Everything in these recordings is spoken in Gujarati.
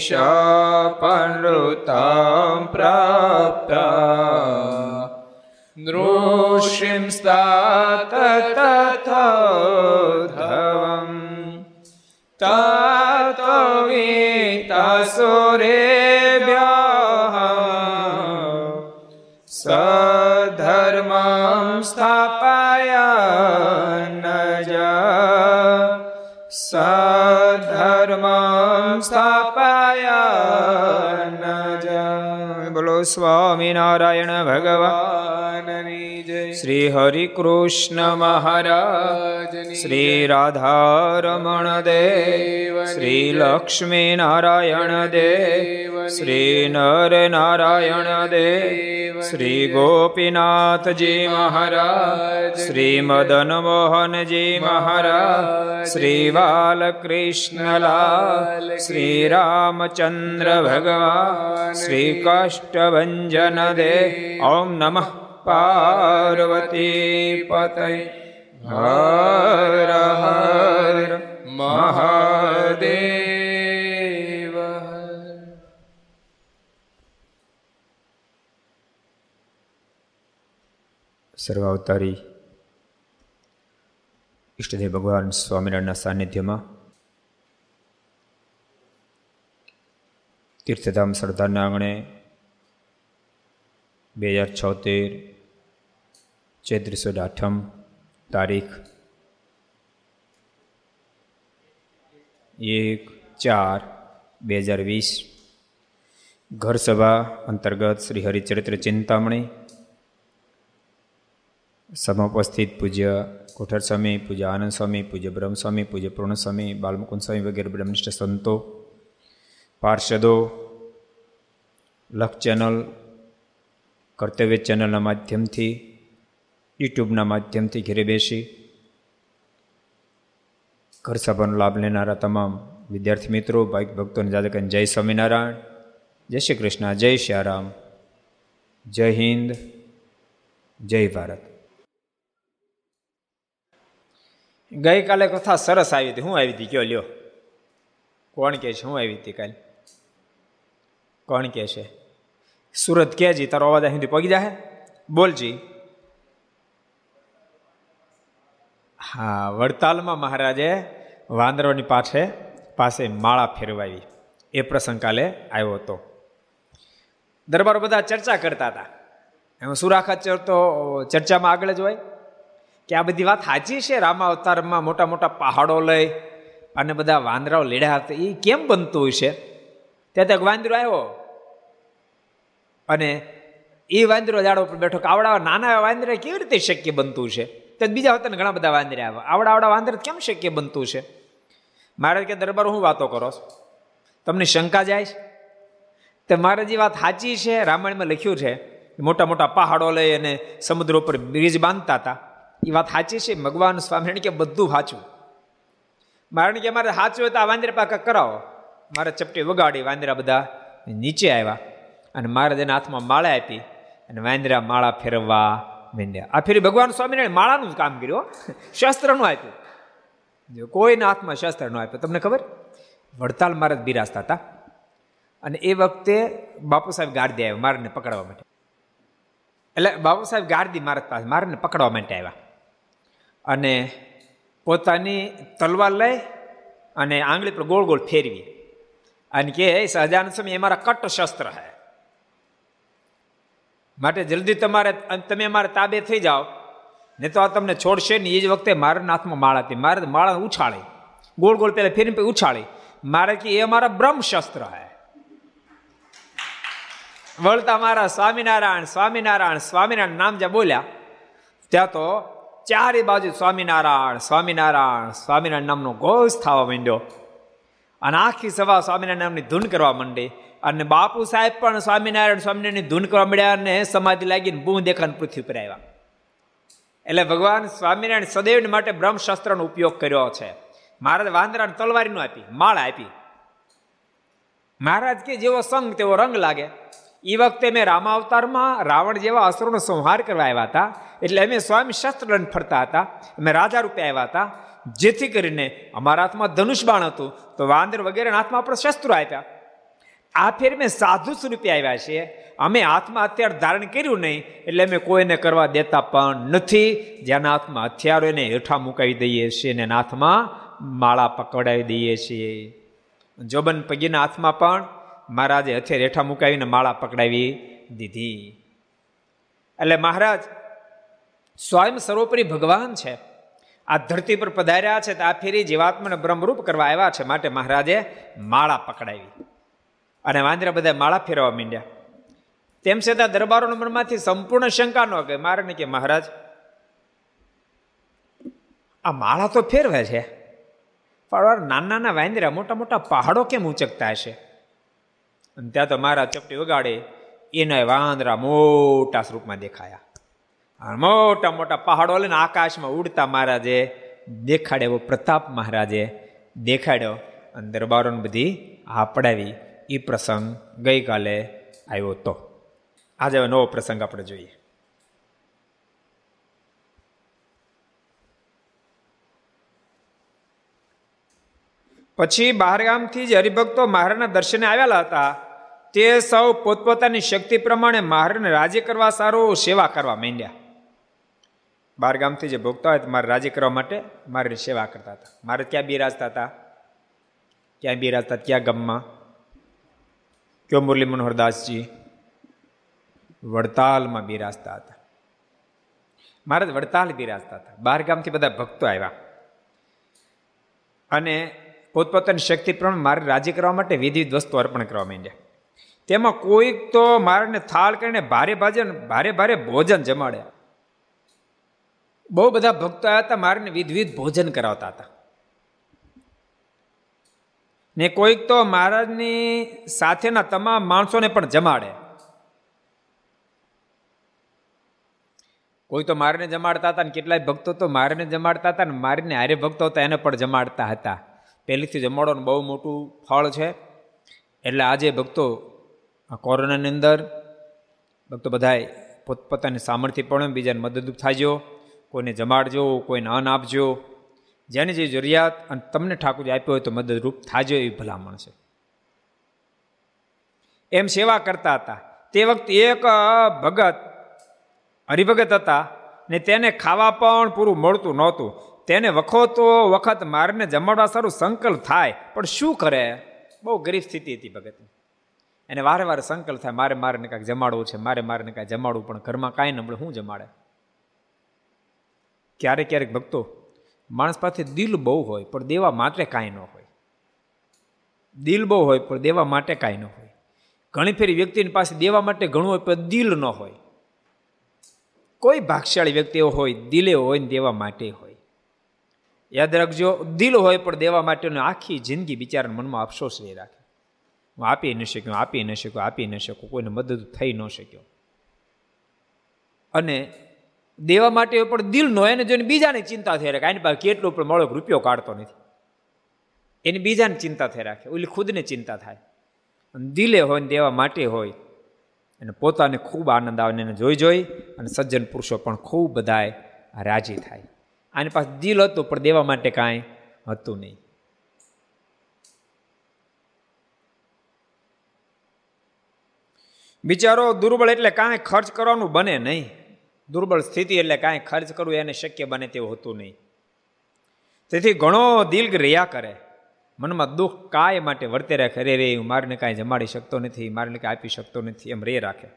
ईशापनृतां प्राप्ता नृषिं स्तात तथा धवम् तत्वीतासुरेभ्यः स धर्मां स्थापय न स धर्मां स्था સ્વામિનારાયણ ભગવાનની જય શ્રી હરિ કૃષ્ણ મહારાજ શ્રી રાધારમણ દેવ શ્રી લક્ષ્મી નારાયણ દેવ શ્રી નર નારાયણ દેવ શ્રી ગોપીનાથજી મહારાજ, શ્રી મદન મોહનજી મહારાજ, શ્રી બાલકૃષ્ણલાલ શ્રી રામચંદ્ર ભગવાન, શ્રી કાષ્ટભન દે. ઓમ નમઃ પાર્વતી પતય. હર હર મહાદેવ. સર્વાવતારી ઈષ્ટદેવ ભગવાન સ્વામિનારાયણના સાનિધ્યમાં તીર્થધામ સરદારના આંગણે બે હજાર છોતેર ચૈત્રીસો આઠમ તારીખ એક ચાર બે હજાર વીસ ઘર સભા અંતર્ગત શ્રી હરિચરિત્ર ચિંતામણી સભા ઉપસ્થિત પૂજ્ય કોઠર સ્વામી પૂજ્ય આનંદ સ્વામી પૂજ્ય બ્રહ્મસ્વામી પૂજ્ય પૂર્ણસ્વામી બાલમુકુંદ સ્વામી વગેરે બ્રહ્મનિષ્ઠ સંતો પાર્ષદો લખ ચેનલ કર્તવ્ય ચેનલના માધ્યમથી યુટ્યુબના માધ્યમથી ઘેરે બેસી, ઘર સભાનો લાભ લેનારા તમામ વિદ્યાર્થી મિત્રો ભાઈ ભક્તોને જાદકન જય સ્વામિનારાયણ, જય શ્રી કૃષ્ણ, જય શ્યારામ જય હિન્દ, જય ભારત. ગઈકાલે કથા સરસ આવી હતી. હું આવી હતી? કયો, લ્યો. કોણ કે છે? હું આવી હતી કાલે? કોણ કે છે? સુરત કેજી તારો અવાજ અહીંથી પગી જાય બોલજી હા, વડતાલમાં મહારાજે વાંદરોની પાછે, પાસે માળા ફેરવાવી. એ પ્રસંગ કાલે આવ્યો હતો. દરબારો બધા ચર્ચા કરતા હતા. એમાં સુરાખા તો, ચર્ચામાં આગળ જ હોય. કે આ બધી વાત સાચી છે? રામા અવતારમાં મોટા મોટા પહાડો લઈ અને બધા વાંદરાઓ લીડ્યા હતા. એ કેમ બનતું હશે ત્યાં ત્યાં વાંદરો આવ્યો. અને એ વાંદરો ઝાડો પર બેઠો આવડા નાના વાંદરા કેવી રીતે શક્ય બનતું છે? તો બીજા હતા ને ઘણા બધા વાંદરા આવ્યા. આવડા આવડા વાંદર કેમ શક્ય બનતું છે? મહારાજ કે દરબાર હું વાતો કરો તમને શંકા જાય છે? તો મારે જે વાત સાચી છે, રામાયણમાં લખ્યું છે, મોટા મોટા પહાડો લઈ અને સમુદ્ર ઉપર બ્રિજ બાંધતા હતા. એ વાત સાચી છે? ભગવાન સ્વામિનારાયણ કે બધું સાચું. મારણ કે મારે સાચું હોય તો આ વાંદરા પાકા કરાવો. મારે ચપટી વગાડી વાંદરા બધા નીચે આવ્યા અને મારે તેના હાથમાં માળા આપી અને વાંદરા માળા ફેરવવા માંડ્યા. આ ફેરી ભગવાન સ્વામિનારાયણ માળાનું જ કામ કર્યું શસ્ત્રનું આપ્યું. જો કોઈના હાથમાં શસ્ત્ર ન આપ્યું, તમને ખબર? વડતાલ મહારાજ બિરાજતા હતા. અને એ વખતે બાપુ સાહેબ ગાર્દી આવ્યા મારને પકડવા માટે. એટલે બાપુ સાહેબ ગાર્દી મારા પાસે મારને પકડવા માટે આવ્યા. અને પોતાની તલવાર લઈ અને આંગળી પર ગોળ ગોળ ફેરવી. અને કે સહજાનંદ સ્વામી, એ મારા કટ શસ્ત્ર હે. માટે જલ્દી તમારે તમે અમારે તાબે થઈ જાઓ. ને તો આ તમને છોડશે ને એ જ વખતે મારા નાથમાં માળા હતી. મારે માળા ઉછાળી. ગોળ ગોળ પેલા ફેરી ઉછાળી. મારે કે એ અમારા બ્રહ્મશસ્ત્ર હે. વળતા મારા સ્વામિનારાયણ સ્વામિનારાયણ સ્વામિનારાયણ નામ જ્યાં બોલ્યા, ત્યાં તો ચારે બાજુ સ્વામિનારાયણ સ્વામિનારાયણ સ્વામિનારાયણ નામનો ઘોષ થવા માંડ્યો. અને આખી સભા સ્વામિનારાયણ નામની ધૂન કરવા માંડી. અને બાપુ સાહેબ પણ સ્વામિનારાયણ, સ્વામિનારાયણની ધૂન કરવા મળ્યા અને સમાધિ લાગીને બૂ દેખાને પૃથ્વી પર આવ્યા. એટલે ભગવાન સ્વામિનારાયણ સદૈવ માટે બ્રહ્મશાસ્ત્રનો ઉપયોગ કર્યો છે. મહારાજ વાંદરાને તલવારીનું આપી, માળ આપી. મહારાજ કે જેવો સંગ તેવો રંગ લાગે. એ વખતે મેં રામાવતારમાં રાવણ જેવા અસુરોનો સંહાર કરવા આવ્યા હતા. એટલે અમે સ્વયં શસ્ત્ર લઈને ફરતા હતા. અમે રાજા રૂપે આવ્યા હતા. જેથી કરીને અમારા હાથમાં ધનુષ બાણ હતું. તો વાંદર વગેરેના હાથમાં આપણે શસ્ત્રો આપ્યા. આ ફેર મેં સાધુ સ્વરૂપે આવ્યા છીએ. અમે હાથમાં હથિયાર ધારણ કર્યું નહીં. એટલે અમે કોઈને કરવા દેતા પણ નથી. જેના હાથમાં હથિયારો એને હેઠા મુકાવી દઈએ છીએ અને હાથમાં માળા પકડાવી દઈએ છીએ. જોબન પગીના હાથમાં પણ મહારાજે હથે રેઠા મુકાવીને માળા પકડાવી દીધી. એટલે મહારાજ, સ્વયં સર્વોપરી ભગવાન છે. આ ધરતી પર પધાર્યા છે, તો આ ફેરી જીવાત્માને બ્રહ્મરૂપ કરવા આવ્યા છે માટે મહારાજે માળા પકડાવી. અને વાંદરા બધા માળા ફેરવા માંડ્યા. તેમ છતાં દરબારોના મનમાંથી સંપૂર્ણ શંકા ન ગઈ મારે કે મહારાજ, આ માળા તો ફેરવે છે, પણ નાના નાના વાંદરા મોટા મોટા પહાડો કેમ ઉચકતા હશે? અને ત્યાં તો મારા ચપટી વગાડે, એના વાંદરા મોટા સ્વરૂપમાં દેખાયા. મોટા મોટા પહાડો લઈને આકાશમાં ઉડતા મહારાજે દેખાડે એવો પ્રતાપ મહારાજે દેખાડ્યો અને દરબારોને બધી આપડાવી. એ પ્રસંગ ગઈકાલે આવ્યો હતો આજે નવો પ્રસંગ આપણે જોઈએ. પછી બહારગામથી જે હરિભક્તો મહારાજના દર્શને આવેલા હતા. તે સૌ પોતપોતાની શક્તિ પ્રમાણે મહારાજને રાજી કરવા સારું સેવા કરવા માંડ્યા. બહારગામથી જે ભોગતા હોય મારે રાજી કરવા માટે મારી સેવા કરતા હતા. મારે ક્યાં બિરાજતા હતા. ક્યાં બિરાજતા ક્યાં ગામમાં? કયો મુરલી મનોહરદાસજી વડતાલમાં બિરાજતા હતા. મારે વડતાલ બિરાજતા હતા. બહાર ગામથી બધા ભક્તો આવ્યા. અને પોતપોતાની શક્તિ પ્રમાણે મારે રાજી કરવા માટે વિધિવિધ વસ્તુ અર્પણ કરવા માંડ્યા. તેમાં કોઈક તો મારને થાળ કરીને ભારે ભાજન, ભારે ભારે ભોજન જમાડ્યા. બહુ બધા ભક્તો આવ્યા હતા, મારને વિધવિધ ભોજન કરાવતા હતા. ને કોઈક તો મહારાજની સાથેના તમામ માણસોને પણ જમાડે કોઈ તો મારને જમાડતા હતા ને કેટલાય ભક્તો તો મારને જમાડતા હતા ને મારીને હારે ભક્તો હતા, એને પણ જમાડતા હતા. પહેલેથી જમાડવાનું બહુ મોટું ફળ છે. એટલે આજે ભક્તો કોરોનાની અંદર ભક્તો બધાએ પોતપોતાની સામર્થ્ય પણ બીજાને મદદરૂપ થાજો. કોઈને જમાડજો, કોઈને અન્ન આપજો. જેની જે જરૂરિયાત અને તમને ઠાકોરજી આપ્યો હોય તો મદદરૂપ થાજો એવી ભલામણ છે. એમ સેવા કરતા હતા. તે વખતે એક ભગત હરિભગત હતા ને તેને ખાવા પણ પૂરું મળતું નહોતું. તેને વખતો વખત મારને જમાડવા સારું સંકલ્પ થાય. પણ શું કરે? બહુ ગરીબ સ્થિતિ હતી ભગતની એને વારે વારે સંકલ્પ થાય, મારે મારે કાંઈક જમાડવું છે, મારે મારે કાંઈ જમાડવું, પણ ઘરમાં કાંઈ ન મળે શું જમાડે? ક્યારેક ક્યારેક ભક્તો, માણસ પાસે દિલ બહુ હોય, પણ દેવા માટે કાંઈ ન હોય. દિલ બહુ હોય, પણ દેવા માટે કાંઈ ન હોય. ઘણી ફેરી વ્યક્તિની પાસે દેવા માટે ઘણું હોય, પણ દિલ ન હોય. કોઈ ભાગશાળી વ્યક્તિ એવો હોય, દિલે હોય ને દેવા માટે હોય. યાદ રાખજો, દિલ હોય પણ દેવા માટેનો આખી જિંદગી બિચારાના મનમાં અફસોસ રહી રાખે. હું આપી ન શક્યો, આપી ન શક્યો, આપી ન શકું કોઈને મદદ થઈ ન શક્યો. અને દેવા માટે પણ દિલ નો એને જોઈને બીજાને ચિંતા થઈ રાખે. આની પાસે કેટલું પણ મળો રૂપિયો કાઢતો નથી. એની બીજાને ચિંતા થઈ રાખે. ઓલી ખુદને ચિંતા થાય. અને દિલે હોય ને દેવા માટે હોય અને પોતાને ખૂબ આનંદ આવે એને જોઈ જોઈ અને સજ્જન પુરુષો પણ ખૂબ બધાએ રાજી થાય. આની પાસે દિલ હતું, પણ દેવા માટે કાંઈ હતું નહીં. બિચારો દુર્બળ એટલે કાંઈ ખર્ચ કરવાનું બને નહીં. દુર્બળ સ્થિતિ એટલે કાંઈ ખર્ચ કરવું એને શક્ય બને તેવું હતું નહીં. તેથી ઘણો દિલ રહ્યા કરે. મનમાં દુઃખ કાય માટે વર્તે રાખે. રે રે હું મારને કાંઈ જમાડી શકતો નથી, મારને કાંઈ આપી શકતો નથી, એમ રે રાખે.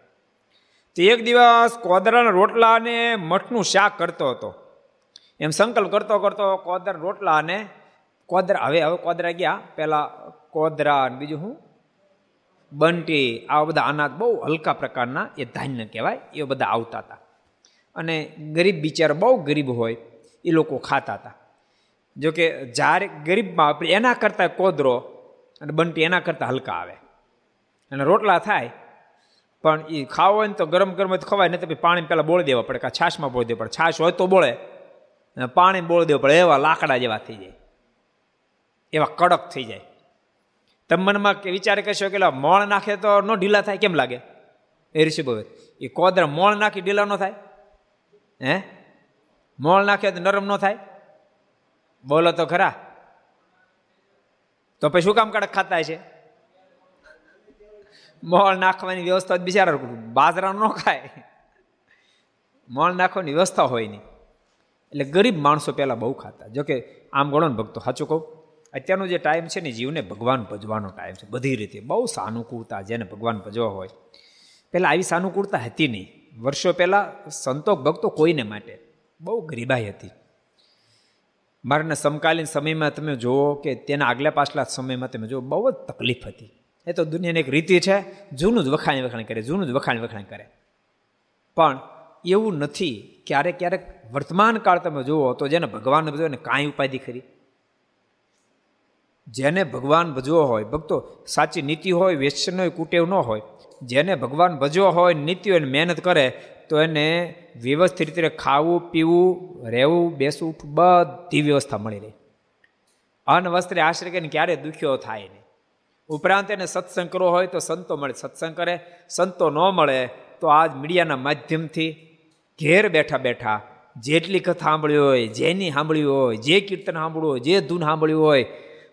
તે એક દિવસ કોદરાના રોટલા અને મઠનું શાક કરતો હતો. એમ સંકલ્પ કરતો કરતો કોદર રોટલા અને કોદરા, હવે હવે કોદરા ગયા. પહેલાં કોદરા બીજું શું બંટી, આવા બધા અનાજ બહુ હલકા પ્રકારના, એ ધાન્ય કહેવાય એ બધા આવતા હતા. અને ગરીબ બિચારા બહુ ગરીબ હોય, એ લોકો ખાતા હતા. જોકે જ્યારે ગરીબમાં આપણે એના કરતાં કોદરો અને બંટી એના કરતાં હલકા આવે. અને રોટલા થાય, પણ એ ખાવો હોય ને તો ગરમ ગરમ જ ખવાય નહીં તો પાણી પહેલાં બોળી દેવા પડે કાં છાશમાં બોળી દેવા પડે. છાશ હોય તો બોળે. પાણી બોળ દેવું પડે એવા લાકડા જેવા થઈ જાય. એવા કડક થઈ જાય. તમે મનમાં વિચાર કરશો કે મોણ નાખે તો ન ઢીલા થાય કેમ લાગે? એ ઋષિભવે એ કોદરા મોણ નાખી ઢીલા ન થાય? હે? મોણ નાખે તો નરમ ન થાય? બોલો તો ખરા. તો પછી શું કામ કડક ખાતા છે મોળ નાખવાની વ્યવસ્થા બિચારા બાજરા ન ખાય. મોળ નાખવાની વ્યવસ્થા હોય નહીં. એટલે ગરીબ માણસો પહેલાં બહુ ખાતા. જોકે આમ ગણો ને ભક્તો, સાચું કહું? અત્યારનો જે ટાઈમ છે ને જીવને ભગવાન ભજવાનો ટાઈમ છે, બધી રીતે. બહુ સાનુકૂળતા જેને ભગવાન ભજવા હોય. પહેલાં આવી સાનુકૂળતા હતી નહીં. વર્ષો પહેલાં સંતોક ભક્તો કોઈને માટે. બહુ ગરીબાઈ હતી. મારાના સમકાલીન સમયમાં તમે જુઓ કે તેના આગલા પાછલા સમયમાં તમે જુઓ, બહુ જ તકલીફ હતી. એ તો દુનિયાની એક રીતિ છે, જૂનું જ વખાણ વખાણ કરે, જૂનું જ વખાણ વખાણ કરે. પણ એવું નથી. ક્યારેક ક્યારેક વર્તમાન કાળ તમે જુઓ તો જેને ભગવાન ભજવો એને કાંઈ ઉપાધિ ખરી? જેને ભગવાન ભજવો હોય, ભક્તો, સાચી નીતિ હોય વેસન હોય, કુટેવ ન હોય, જેને ભગવાન ભજવો હોય, નીતિ હોય મહેનત કરે, તો એને વ્યવસ્થિત રીતે ખાવું, પીવું, રહેવું, બેસવું, ઉઠવું, બધી વ્યવસ્થા મળી રહે. અન વસ્ત્રે આશ્રય કરીને ક્યારે દુખ્યો થાય નહીં. ઉપરાંત એને સત્સંગ કરવો હોય તો સંતો મળે, સત્સંગ કરે. સંતો ન મળે તો આજ મીડિયાના માધ્યમથી ઘેર બેઠા બેઠા જેટલી કથા સાંભળી હોય, જેની સાંભળ્યું હોય, જે કીર્તન સાંભળ્યું હોય, જે ધૂન સાંભળ્યું હોય,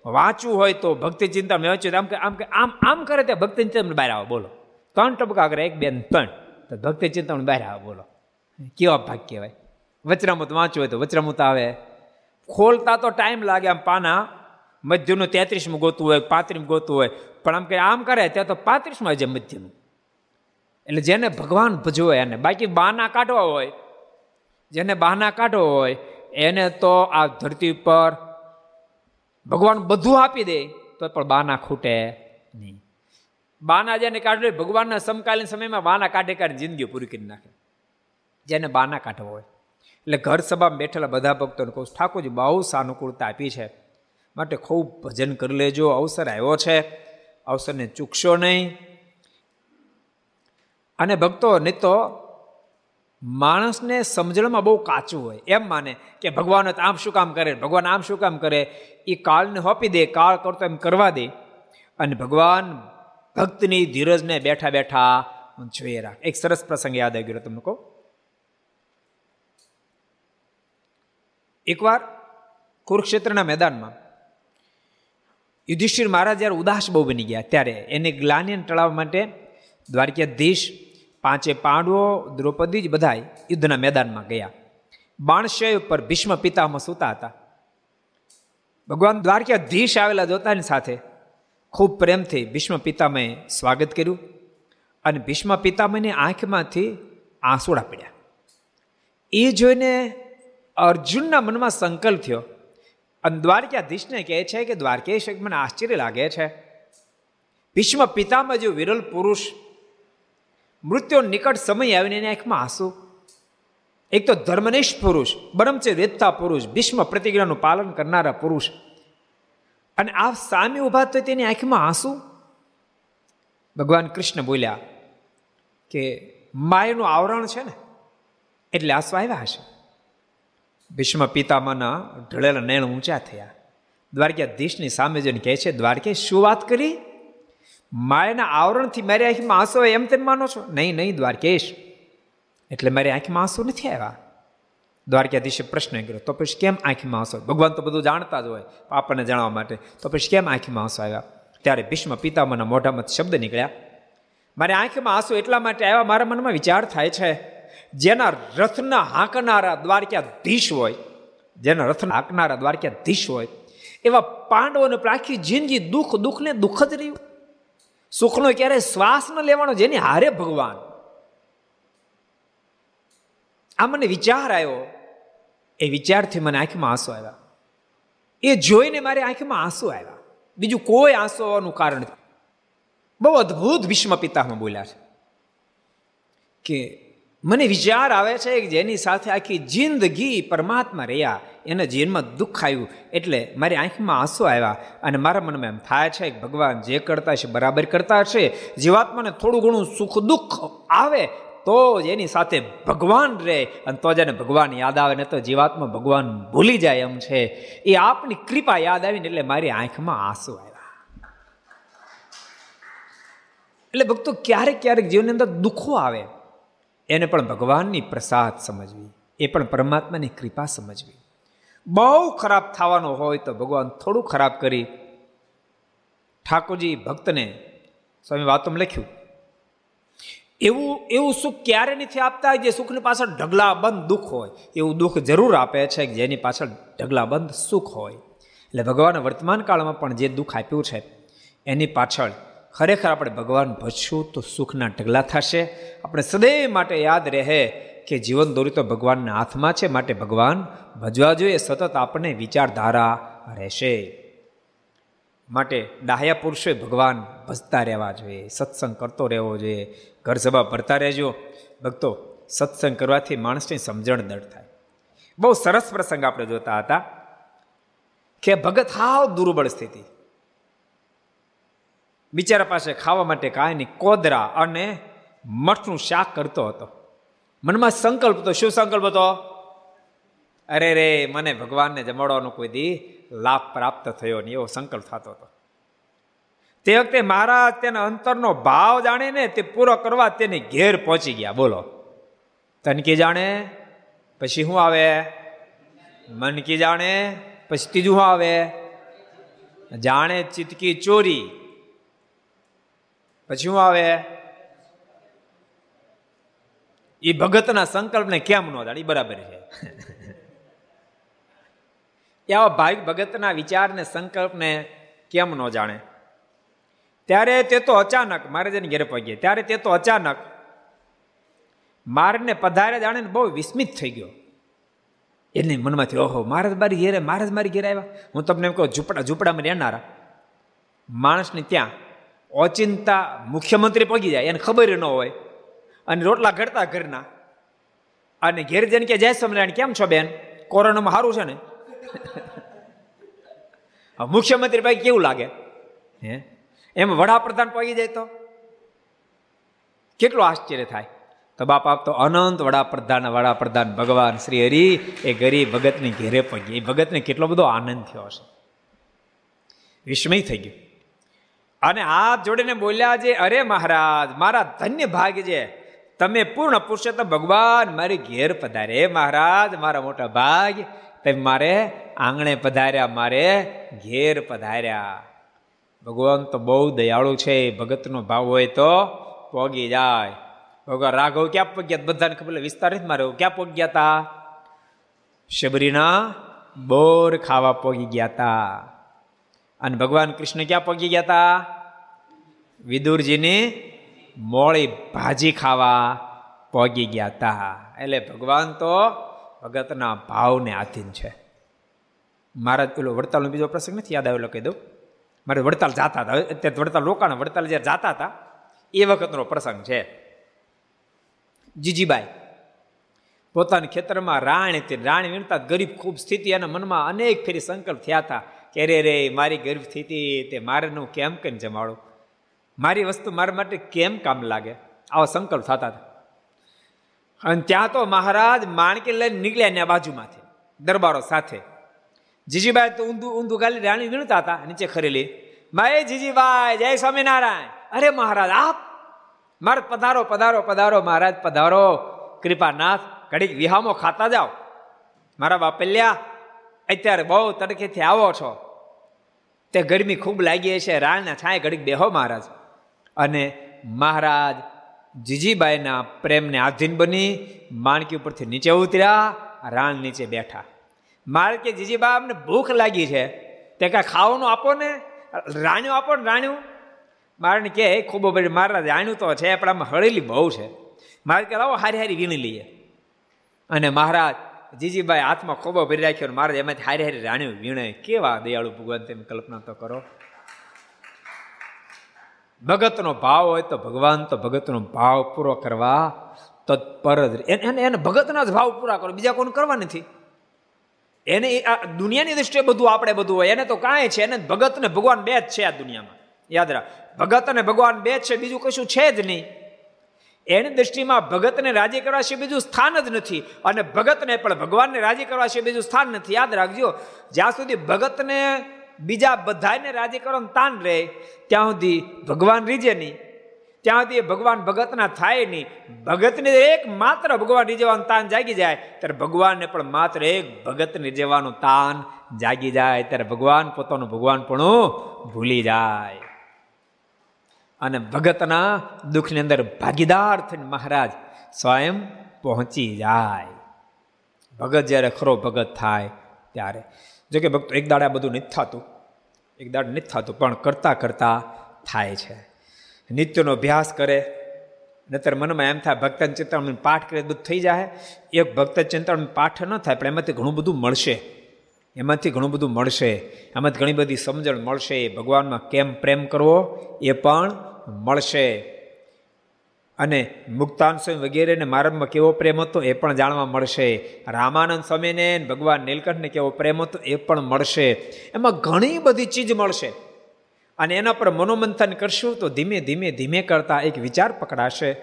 વાંચવું હોય તો ભક્તિ ચિંતા મેં વાંચ્યું. આમ કે આમ કે, આમ આમ કરે તે ભક્તિ ચિંતા બહાર આવો, બોલો. ત્રણ ટપકા કરે, એક બેન ત્રણ. તો ભક્તિ ચિંતામણ બહાર આવે, બોલો. કેવા ભાગ કહેવાય? વચરામૃત વાંચવું હોય તો વચરામૃત આવે. ખોલતા તો ટાઈમ લાગે આમ પાના. મધ્યનું તેત્રીસમું ગોતું હોય પાંત્રીસ ગોતું હોય. પણ આમ કે આમ કરે, ત્યાં તો પાંત્રીસમાં જે મધ્યનું. એટલે જેને ભગવાન ભજવો એને. બાકી બાના કાઢવા હોય જેને બહાના કાઢો હોય, એને તો આ ધરતી પર ભગવાન બધું આપી દે તો પણ બાના ખૂટે નહીં. બાના જેને કાઢે ભગવાનના સમકાલીન સમયમાં બાના કાઢે કાઢે જિંદગી પૂરી કરી નાખે. જેને બાના કાઢવો હોય. એટલે ઘર સભામાં બેઠેલા બધા ભક્તોને કહું ઠાકોરજી, બહુ સાનુકૂળતા આપી છે. માટે ખૂબ ભજન કરી લેજો. અવસર આવ્યો છે. અવસરને ચૂકશો નહીં. અને ભક્તો, નહીં તો માણસને સમજણમાં બહુ કાચું હોય. એમ માને કે ભગવાન આમ શું કામ કરે? ભગવાન આમ શું કામ કરે? એ કાળને હોપી દે, કાળ કરતો એમ કરવા દે. અને ભગવાન ભક્તની ધીરજને બેઠા બેઠા જોઈએ રાખ. એક સરસ પ્રસંગ યાદ આવી ગયો તમને કહું. એકવાર કુરુક્ષેત્રના મેદાનમાં યુધિષ્ઠિર મહારાજ જ્યારે ઉદાસ બહુ બની ગયા, ત્યારે એને ગ્લાનિયન ટળાવવા માટે દ્વારકાધીશ પાંચે પાંડવો, દ્રૌપદી જ બધા યુદ્ધના મેદાનમાં ગયા. બાણશય ઉપર ભીષ્મ પિતામાં સૂતા હતા. ભગવાન દ્વારકાધીશ આવેલા જોતાની સાથે ખૂબ પ્રેમથી ભીષ્મ પિતામહે સ્વાગત કર્યું અને ભીષ્મ પિતામહની આંખમાંથી આંસુડા પડ્યા. એ જોઈને અર્જુનના મનમાં સંકલ્પ થયો અને દ્વારકાધીશને કહે છે કે દ્વારકેશ મને આશ્ચર્ય લાગે છે. ભીષ્મ પિતામાં જો વિરલ પુરુષ મૃત્યુ નિકટ સમય આવીને એની આંખમાં આંસુ. એક તો ધર્મનિષ્ઠ પુરુષ બ્રહ્મચર્ય વેદતા પુરુષ, ભીષ્મ પ્રતિજ્ઞાનું પાલન કરનારા પુરુષ. અને આ સામે ઊભા તો તેની આંખમાં આંસુ. ભગવાન કૃષ્ણ બોલ્યા કે, માયનું આવરણ છે ને, એટલે આંસુ આવ્યા હશે. ભીષ્મ પિતામાના ઢળેલા નયણ ઊંચા થયા. દ્વારકાધીશની સામે જઈને કહે છે, દ્વારકે શું વાત કરી? માયાના આવરણથી મારી આંખમાં આંસુ એમ તેમ માનો છો? નહીં નહીં, દ્વારકેશ. એટલે મારી આંખમાં આંસુ નથી આવ્યા. દ્વારકાધીશે પ્રશ્ન કર્યો, તો પછી કેમ આંખીમાં આંસુ ભગવાન તો બધું જાણતા જ હોય, આપણને જાણવા માટે. તો પછી કેમ આંખીમાં આંસુ આવ્યા? ત્યારે ભીષ્મ પિતામાના મોઢામાં શબ્દ નીકળ્યા. મારી આંખમાં આંસુ એટલા માટે આવ્યા, મારા મનમાં વિચાર થાય છે, જેના રથના હાંકનારા દ્વારકાધીશ હોય, જેના રથના હાંકનારા દ્વારકાધીશ હોય, એવા પાંડવોને પ્રાખી જિંદગી દુઃખ, દુઃખને દુઃખ જ રહ્યું. સુખનો ક્યારેય શ્વાસ ન લેવાનો જેની હારે ભગવાન. આ મને વિચાર આવ્યો. એ વિચારથી મને આંખમાં આંસુ આવ્યા. એ જોઈને મારી આંખમાં આંસુ આવ્યા. બીજું કોઈ આંસુ આવવાનું કારણ બહુ અદ્ભુત ભીષ્મ પિતામાં બોલ્યા છે કે મને વિચાર આવે છે કે જેની સાથે આખી જિંદગી પરમાત્મા રહ્યા, એને જીવનમાં દુઃખ આવ્યું, એટલે મારી આંખમાં આંસુ આવ્યા અને મારા મનમાં એમ થાય છે કે ભગવાન જે કરતા છે, બરાબર કરતા છે. જીવાત્માને થોડું ઘણું સુખ દુઃખ આવે, તો જ એની સાથે ભગવાન રહે અને તો જ એને ભગવાન યાદ આવે, ને તો જીવાત્મા ભગવાન ભૂલી જાય એમ છે. એ આપની કૃપા યાદ આવીને એટલે મારી આંખમાં આંસુ આવ્યા. એટલે ભક્તો, ક્યારેક ક્યારેક જીવનની અંદર દુઃખો આવે. એને પણ ભગવાનની પ્રસાદ સમજવી, એ પણ પરમાત્માની કૃપા સમજવી. બહુ ખરાબ થવાનો હોય તો ભગવાન થોડું ખરાબ કરી. ઠાકોરજી ભક્તને સ્વામી વાતોમાં લખ્યું, એવું એવું સુખ ક્યારે નથી આપતા જે સુખની પાછળ ઢગલા બંધ દુઃખ હોય? એવું દુઃખ જરૂર આપે છે જેની પાછળ ઢગલા બંધ સુખ હોય? એટલે ભગવાને વર્તમાન કાળમાં પણ જે દુઃખ આપ્યું છે, એની પાછળ ખરેખર આપણે ભગવાન ભજશું તો સુખના ઢગલા થશે. આપણે સદૈવ માટે યાદ રહે કે જીવન દોરી તો ભગવાનના હાથમાં છે. માટે ભગવાન ભજવા જોઈએ, સતત આપણને વિચારધારા રહેશે. માટે ડાહ્યા પુરુષોએ ભગવાન ભજતા રહેવા જોઈએ, સત્સંગ કરતો રહેવો જોઈએ ઘર સભા ભરતા રહેજો. ભક્તો, સત્સંગ કરવાથી માણસની સમજણ દળ થાય. બહુ સરસ પ્રસંગ આપણે જોતા હતા કે ભગત હાવ દુર્બળ સ્થિતિ. બિચારા પાસે ખાવા માટે કાંઈ નહીં. કોદરા અને મઠનું શાક કરતો હતો. મનમાં સંકલ્પ હતો. શું સંકલ્પ હતો? અરે રે, મને ભગવાનને જમાડવાનો કોઈ દી લાભ પ્રાપ્ત થયો નહીં એવો સંકલ્પ થતો હતો. તે વખતે મહારાજ તેના અંતરનો ભાવ જાણે ને તે પૂરો કરવા તેને ઘેર પહોંચી ગયા. બોલો. તનકી જાણે? પછી શું આવે? મનકી જાણે? પછી ત્રીજું આવે? જાણે ચિતકી ચોરી. પછી શું આવે? એ ભગતના સંકલ્પને કેમ ન જાણે બરાબર છે. એવા ભાઈ ભગતના વિચારને, સંકલ્પને કેમ ન જાણે? ત્યારે તે તો અચાનક, મારે જેને ઘેરે પહોંચીએ, ત્યારે તે તો અચાનક મારને પધારે જાણે બહુ વિસ્મિત થઈ ગયો. એને મનમાંથી, ઓહો, મહારાજ મારી ઘેરે, મહારાજ મારી ઘેરે આવ્યા? હું તમને એમ કહું, ઝૂંપડા, ઝૂંપડામાં રહેનારા. માણસને ત્યાં ઓચિંતા મુખ્યમંત્રી પગી જાય, એને ખબર ન હોય. અને રોટલા ઘડતા ઘરના. અને ઘેર જઈને કે, જય સ્વામિનારાયણ, કેમ છો બેન? કોરોનામાં સારું છે ને? મુખ્યમંત્રી ભાઈ કેવું લાગે? હે? એમ વડાપ્રધાન પગી જાય તો? કેટલું આશ્ચર્ય થાય. તો બાપ આપ તો અનંત વડાપ્રધાન વડાપ્રધાન ભગવાન શ્રી હરિ, એ ગરીબ ભગતની ઘેરે પગી. એ ભગતને કેટલો બધો આનંદ થયો હશે. વિસ્મય થઈ ગયું. અને હાથ જોડીને બોલ્યા છે, અરે મહારાજ, મારા ધન્ય ભાગ છે. તમે પૂર્ણ પુરુષોત્તમ ભગવાન મારી ઘેર પધારે. મહારાજ, મારા મોટા ભાગ, તમે મારે આંગણે પધાર્યા, મારે ઘેર પધાર્યા. ભગવાન તો બહુ દયાળુ છે, ભગતનો ભાવ હોય તો પોગી જાય. ભગવાન રાઘવ ક્યાં પગ્યા બધાને ખબર વિસ્તાર નથી મારે. ક્યાં પોગ્યા હતા? શબરીના બોર ખાવા પોગી ગયા હતા. અને ભગવાન કૃષ્ણ ક્યાં પગી ગયા હતા વિદુરજીની મોળી ભાજી ખાવા પગી ગયા હતા એટલે ભગવાન તો ભગતના ભાવને આધીન છે. મારા પેલો વડતાલનો બીજો પ્રસંગ નથી યાદ આવેલો કહી દઉં? મારે વડતાલ જતા હતા. અત્યારે વડતાલ રોકાણ, વડતાલ જ્યારે જતા હતા, એ વખતનો પ્રસંગ છે. જીજીબાઈ, પોતાના ખેતરમાં રાણ હતી. રાણ વીણતા ગરીબ ખૂબ સ્થિતિ એના મનમાં અનેક ફેરી સંકલ્પ થયા હતા. કે રે રે મારી ગરીબ સ્થિતિ તે મારે નું કેમ કરીને જમાડું? મારી વસ્તુ મારા માટે કેમ કામ લાગે? આવો સંકલ્પ થતા હતા. અને ત્યાં તો મહારાજ માણકી લઈને નીકળ્યા ને બાજુમાંથી, દરબારો સાથે. જીજીબાઈ તો ઊંધું ઊંધું ગાલી રાણી વીણતા હતા, નીચે ખરેલી. માય જીજીબાઈ જય સ્વામિનારાયણ. અરે મહારાજ, આપ? મારે પધારો પધારો પધારો, મહારાજ, પધારો. કૃપાનાથ, ઘડીક વિહામો ખાતા જાઓ. મારા બાપલ્યા અત્યારે બહુ તડકેથી આવો છો. તે ગરમી ખૂબ લાગી છે રાણના છાંય ઘડીક બેહો મહારાજ. અને મહારાજ જીજીબાઈના પ્રેમને આધીન બની માણકી ઉપરથી નીચે ઉતર્યા રાણ નીચે બેઠા. મારે કે જીજીબા અમને ભૂખ લાગી છે. તે કાંઈ ખાવાનું આપો ને? રાણ્યું આપો ને રાણ્યું મારે કે ખૂબ મારા રાણ્યું તો છે, પણ આમાં હળેલી બહુ છે. મારે કે લાવો, હારી હારી વીણી લઈએ. અને મહારાજ જીજીભાઈ હાથમાં ખોબો ભરી રાખ્યો મારે એમાંથી હારી હારી રાણ્યું વીણે કેવા દયાળુ ભગવાન તેમ કલ્પના તો કરો. ભગતનો ભાવ હોય તો ભગવાન, તો ભગતનો ભાવ પૂરો કરવા તત્પર જ એને એને ભગતના જ ભાવ પૂરા કરો, બીજા કોણ કરવા નથી. એને આ દુનિયાની દ્રષ્ટિએ બધું આપણે બધું હોય, એને તો કાંઈ છે એને ભગત ને ભગવાન બે જ છે આ દુનિયામાં. યાદ રાખ, ભગત અને ભગવાન બે જ છે, બીજું કશું છે જ નહીં. એની દ્રષ્ટિમાં ભગતને રાજી કરવા છે બીજું સ્થાન જ નથી. અને ભગતને પણ ભગવાનને રાજી કરવા છે બીજું સ્થાન નથી. યાદ રાખજો, જ્યાં સુધી ભગતને બીજા બધાને રાજી કરવાનું તાન રહે, ત્યાં સુધી ભગવાન રીજે નહીં. ત્યાં સુધી ભગવાન ભગતના થાય નહીં. ભગતને એક માત્ર ભગવાન રીજવાનું તાન જાગી જાય, ત્યારે ભગવાનને પણ માત્ર એક ભગતને રીજવાનું તાન જાગી જાય, ત્યારે ભગવાન પોતાનું ભગવાન પણ ભૂલી જાય. અને ભગતના દુઃખની અંદર ભાગીદાર થઈને મહારાજ સ્વયં પહોંચી જાય. ભગત જ્યારે ખરો ભગત થાય ત્યારે. જો કે ભક્તો, એક દાડે આ બધું નથી થતું. એક દાડ નથી થતું, પણ કરતાં કરતાં થાય છે. નિત્યનો અભ્યાસ કરે. નતર મનમાં એમ થાય ભક્ત ચિંતન પાઠ કરે, બધું થઈ જાય એક ભક્ત ચિંતન પાઠ ન થાય, પણ એમાંથી ઘણું બધું મળશે. એમાંથી ઘણું બધું મળશે. એમાંથી ઘણી બધી સમજણ મળશે. ભગવાનમાં કેમ પ્રેમ કરવો એ પણ મળશે. અને મુક્તાન વગેરેને મારબમાં કેવો પ્રેમ હતો એ પણ જાણવા મળશે. રામાનંદ સ્વામીને ભગવાન નીલકંઠને કેવો પ્રેમ હતો એ પણ મળશે. એમાં ઘણી બધી ચીજ મળશે. અને એના પર મનોમંથન કરશું તો ધીમે ધીમે ધીમે કરતાં એક વિચાર પકડાશે.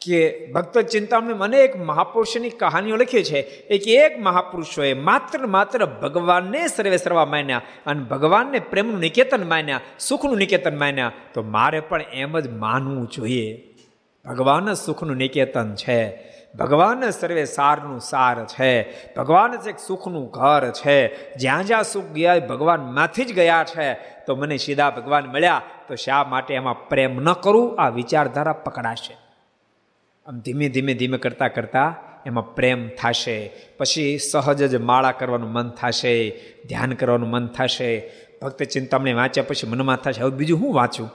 કે ભક્ત ચિંતામણી મને એક મહાપુરુષની કહાનીઓ લખી છે એક એક મહાપુરુષોએ માત્ર માત્ર ભગવાનને સર્વે સર્વા માન્યા અને ભગવાનને પ્રેમનું નિકેતન માન્યા, સુખનું નિકેતન માન્યા. તો મારે પણ એમ જ માનવું જોઈએ. ભગવાન જ સુખનું નિકેતન છે. ભગવાન સર્વે સારનું સાર છે. ભગવાન જ એક સુખનું ઘર છે. જ્યાં જ્યાં સુખ ગયા ભગવાનમાંથી જ ગયા છે. તો મને સીધા ભગવાન મળ્યા તો શા માટે એમાં પ્રેમ ન કરું? આ વિચારધારા પકડાશે. આમ ધીમે ધીમે ધીમે કરતાં કરતાં એમાં પ્રેમ થશે. પછી સહજ જ માળા કરવાનું મન થશે, ધ્યાન કરવાનું મન થશે. ભક્ત ચિંતામણી વાંચ્યા પછી મનમાં થશે, હવે બીજું હું વાંચું?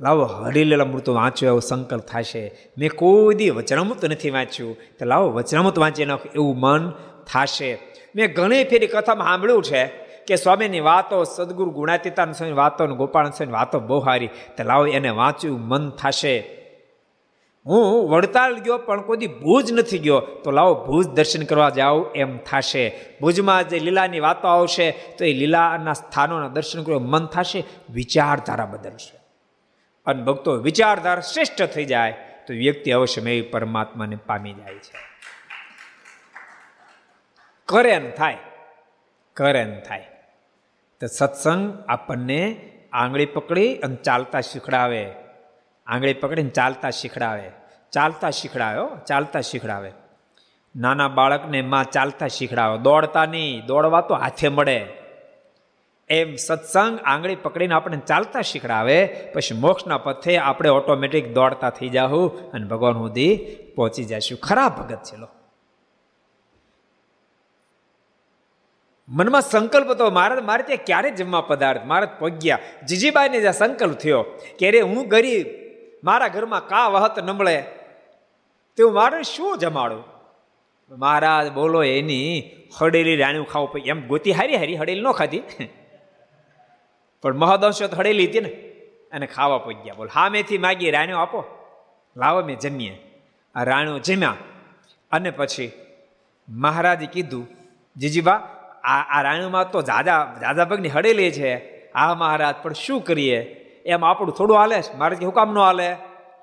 લાવો હરિલેલા મૃત વાંચ્યું, એવો સંકલ્પ થશે. મેં કોઈ દી વચનામૃત નથી વાંચ્યું. તો લાવો, વચનામૃત વાંચી નાખો એવું મન થશે. મેં ઘણી ફેરી કથામાં સાંભળ્યું છે કે સ્વામીની વાતો સદગુરુ ગુણાતીતાન સ્વામી વાતો ગોપાલ સ્વામી વાતો બહુ સારી. તો લાવો, એને વાંચ્યું, મન થશે. હું વડતાલ ગયો, પણ કોઈ ભુજ નથી ગયો. તો લાવો, ભુજ દર્શન કરવા જાઓ એમ થશે. ભુજમાં જે લીલાની વાતો આવશે, તો એ લીલાના સ્થાનોના દર્શન કરવા મન થશે. વિચારધારા બદલશે. અને ભક્તો, વિચારધારા શ્રેષ્ઠ થઈ જાય, તો વ્યક્તિ અવશ્ય પરમાત્માને પામી જાય છે. કરે ને થાય. કરે ને થાય. તો સત્સંગ આપણને આંગળી પકડી અને ચાલતા શીખડાવે. આંગળી પકડીને ચાલતા શીખડાવે. ચાલતા શીખડાવે ચાલતા શીખડાવે. નાના બાળકને માં ચાલતા શીખડાવે. દોડતા નહીં, દોડવા તો હાથે મળે. એમ સત્સંગ આંગળી પકડીને આપણે ચાલતા શીખડાવે, પછી મોક્ષના પથે આપણે ઓટોમેટિક દોડતા થઈ જાઉં અને ભગવાન સુધી પહોંચી જઈશું ખરા ભગત છે મનમાં સંકલ્પ તો મારે મારે ત્યાં ક્યારે જમવા પદાર્થ? મારે પગ્યા. જીજીબાઈને જ્યાં સંકલ્પ થયો કે અરે, હું ગરીબ મારા ઘરમાં કા વહત નમળે તેવું મારે શું જમાડું? મહારાજ, બોલો એની હડેલી રાણ્યું ખાવું પછી એમ ગોતી હારી હારી હડેલી ન ખાધી. પણ મહદઅંશો તો હડેલી હતી ને. અને ખાવા પગ્યા. બોલ હામેથી માગી રાણ્યો આપો. લાવો મેં જમીએ. આ રાણ્યો જમ્યા. અને પછી મહારાજે કીધું, જીજીબા, આ આ રાણીમાં તો જાજા જાજા પગની હળેલી છે. આ મહારાજ, પણ શું કરીએ? એમ આપણું થોડું હાલે છે. મારે શું કામ ન હાલે.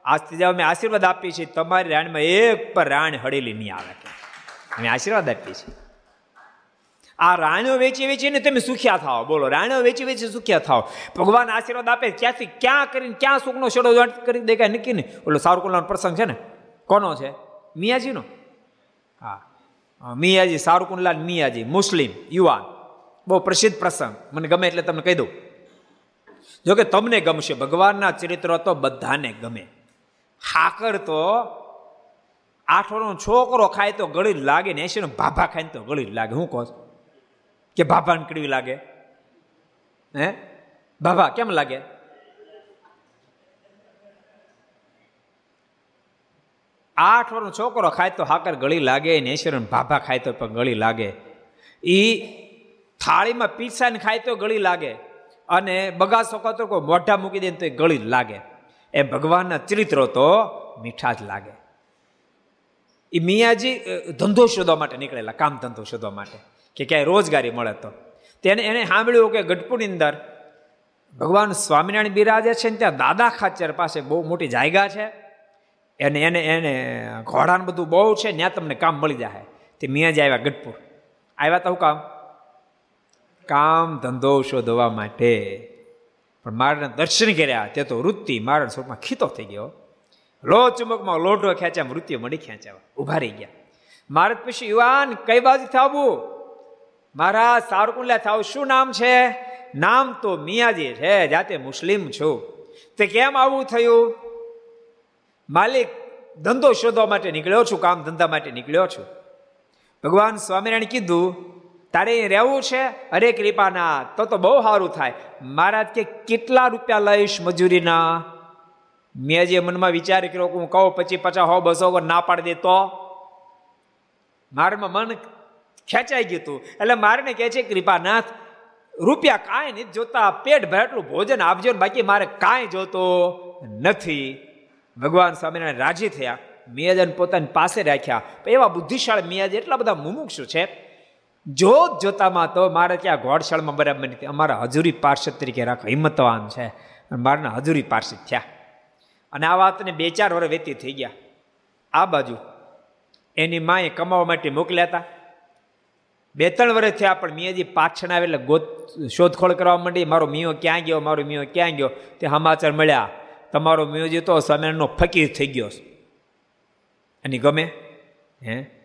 આજથી જે અમે આશીર્વાદ આપીએ છીએ, તમારી રાણીમાં એક પર રાણ હળેલી નહીં આવે અમે આશીર્વાદ આપીએ છીએ. આ રાણીઓ વેચી વેચીને તમે સુખ્યા થાવ બોલો, રાણીઓ વેચી વેચી સુખ્યા થાવ ભગવાન આશીર્વાદ આપે ક્યાંથી? ક્યાં કરીને, ક્યાં સુખનો છેડો કરી દે કાંઈ નક્કી નહીં. ઓલો સારુકુલાનો પ્રસંગ છે ને? કોનો છે? મિયાજીનો? હા. મિયાજી સારુકુનલાલ મિયાજી, મુસ્લિમ, યુવાન. બહુ પ્રસિદ્ધ પ્રસંગ. મને ગમે એટલે તમને કહી દઉં. જોકે તમને ગમશે, ભગવાનના ચરિત્રો તો બધાને ગમે. હાકર તો આઠવાનો છોકરો ખાય તો ગળી લાગે ને એસીનો ભાભા ખાય તો ગળી લાગે. હું કહો કે ભાભાને કડવી લાગે? હે? ભાભા કેમ લાગે? આઠ વર્ષનો છોકરો ખાય તો હાકર ગળી લાગે ને ઈશ્વરન ભાભા ખાય તો પણ ગળી લાગે. એ થાળીમાં પીસાને ખાય તો ગળી લાગે. અને બગાસો કતો કોઈ મોઢા મૂકી દે તો એ ગળી લાગે. એ ભગવાનના ચરિત્રો તો મીઠા જ લાગે. એ મિયાજી ધંધો શોધવા માટે નીકળેલા, કામ ધંધો શોધવા માટે, કે ક્યાંય રોજગારી મળે તો. તેને એને સાંભળ્યું કે ગઢપુરની અંદર ભગવાન સ્વામિનારાયણ બિરાજે છે ને ત્યાં દાદા ખાચર પાસે બહુ મોટી જાયગા છે. એને એને એને ઘોડાને બધું બહુ છે ત્યાં તમને કામ મળી જાય તે મિયાજી આવ્યા ગઢપુર. આવ્યા તો કામ? કામ ધંધો શોધવા માટે. પણ મારાને દર્શન કર્યા, તે તો વૃત્તિ મારા સ્વરૂપમાં ખીતો થઈ ગયો. લો ચુમકમાં લોઢો ખેંચ્યા મૃત્યુ મળી ખેંચ્યા ઊભા રહી ગયા. મારે પછી યુવાન કઈ બાજુ થાવું મારા સારકુલ્લા થાવ, શું નામ છે? નામ તો મિયાજી છે, જાતે મુસ્લિમ છું. તે કેમ આવું થયું? માલિક ધંધો શોધવા માટે નીકળ્યો છું, કામ ધંધા માટે નીકળ્યો છું. ભગવાન સ્વામિનારાયણ કીધું તારે રહેવું છે? અરે કૃપાના તો તો બહુ સારું થાય. મહારાજ કે, કેટલા રૂપિયા લઈશ મજૂરીના? મેં જે મનમાં વિચાર કર્યો હું કહું, પછી પચાસ હો, બસો ના પાડી દે તો? મારામાં મન ખેંચાઈ ગયું હતું. એટલે મારને કહે છે, કૃપાનાથ, રૂપિયા કાંઈ નહીં જોતા. પેટ ભરે ભોજન આપજો ને બાકી મારે કાંઈ જોતો નથી. ભગવાન સ્વામિનારાયણ રાજી થયા. મિયાજન પોતાની પાસે રાખ્યા. એવા બુદ્ધિશાળી મિયાજ એટલા બધા મુમુક્ષુ છે. જોત જોતામાં તો મારે ત્યાં ઘોડશાળમાં બરાબર નથી અમારા હજુરી પાર્ષદ તરીકે રાખ, હિંમતવાન છે. મારના હજુરી પાર્ષદ થયા. અને આ વાતને બે ચાર વર્ષ વેતી થઈ ગયા. આ બાજુ એની માએ કમાવા માટે મોકલ્યા હતા. બે ત્રણ વર્ષ થયા પણ મિયાજી પાછળ આવે એટલે ગોત શોધખોળ કરવા માંડી, મારો મિયો ક્યાં ગયો, મારો મિયો ક્યાં ગયો, તે સમાચાર મળ્યા. તમારો મિયોજી તો સમયનો ફકીર થઈ ગયો. અને ગમે, હે?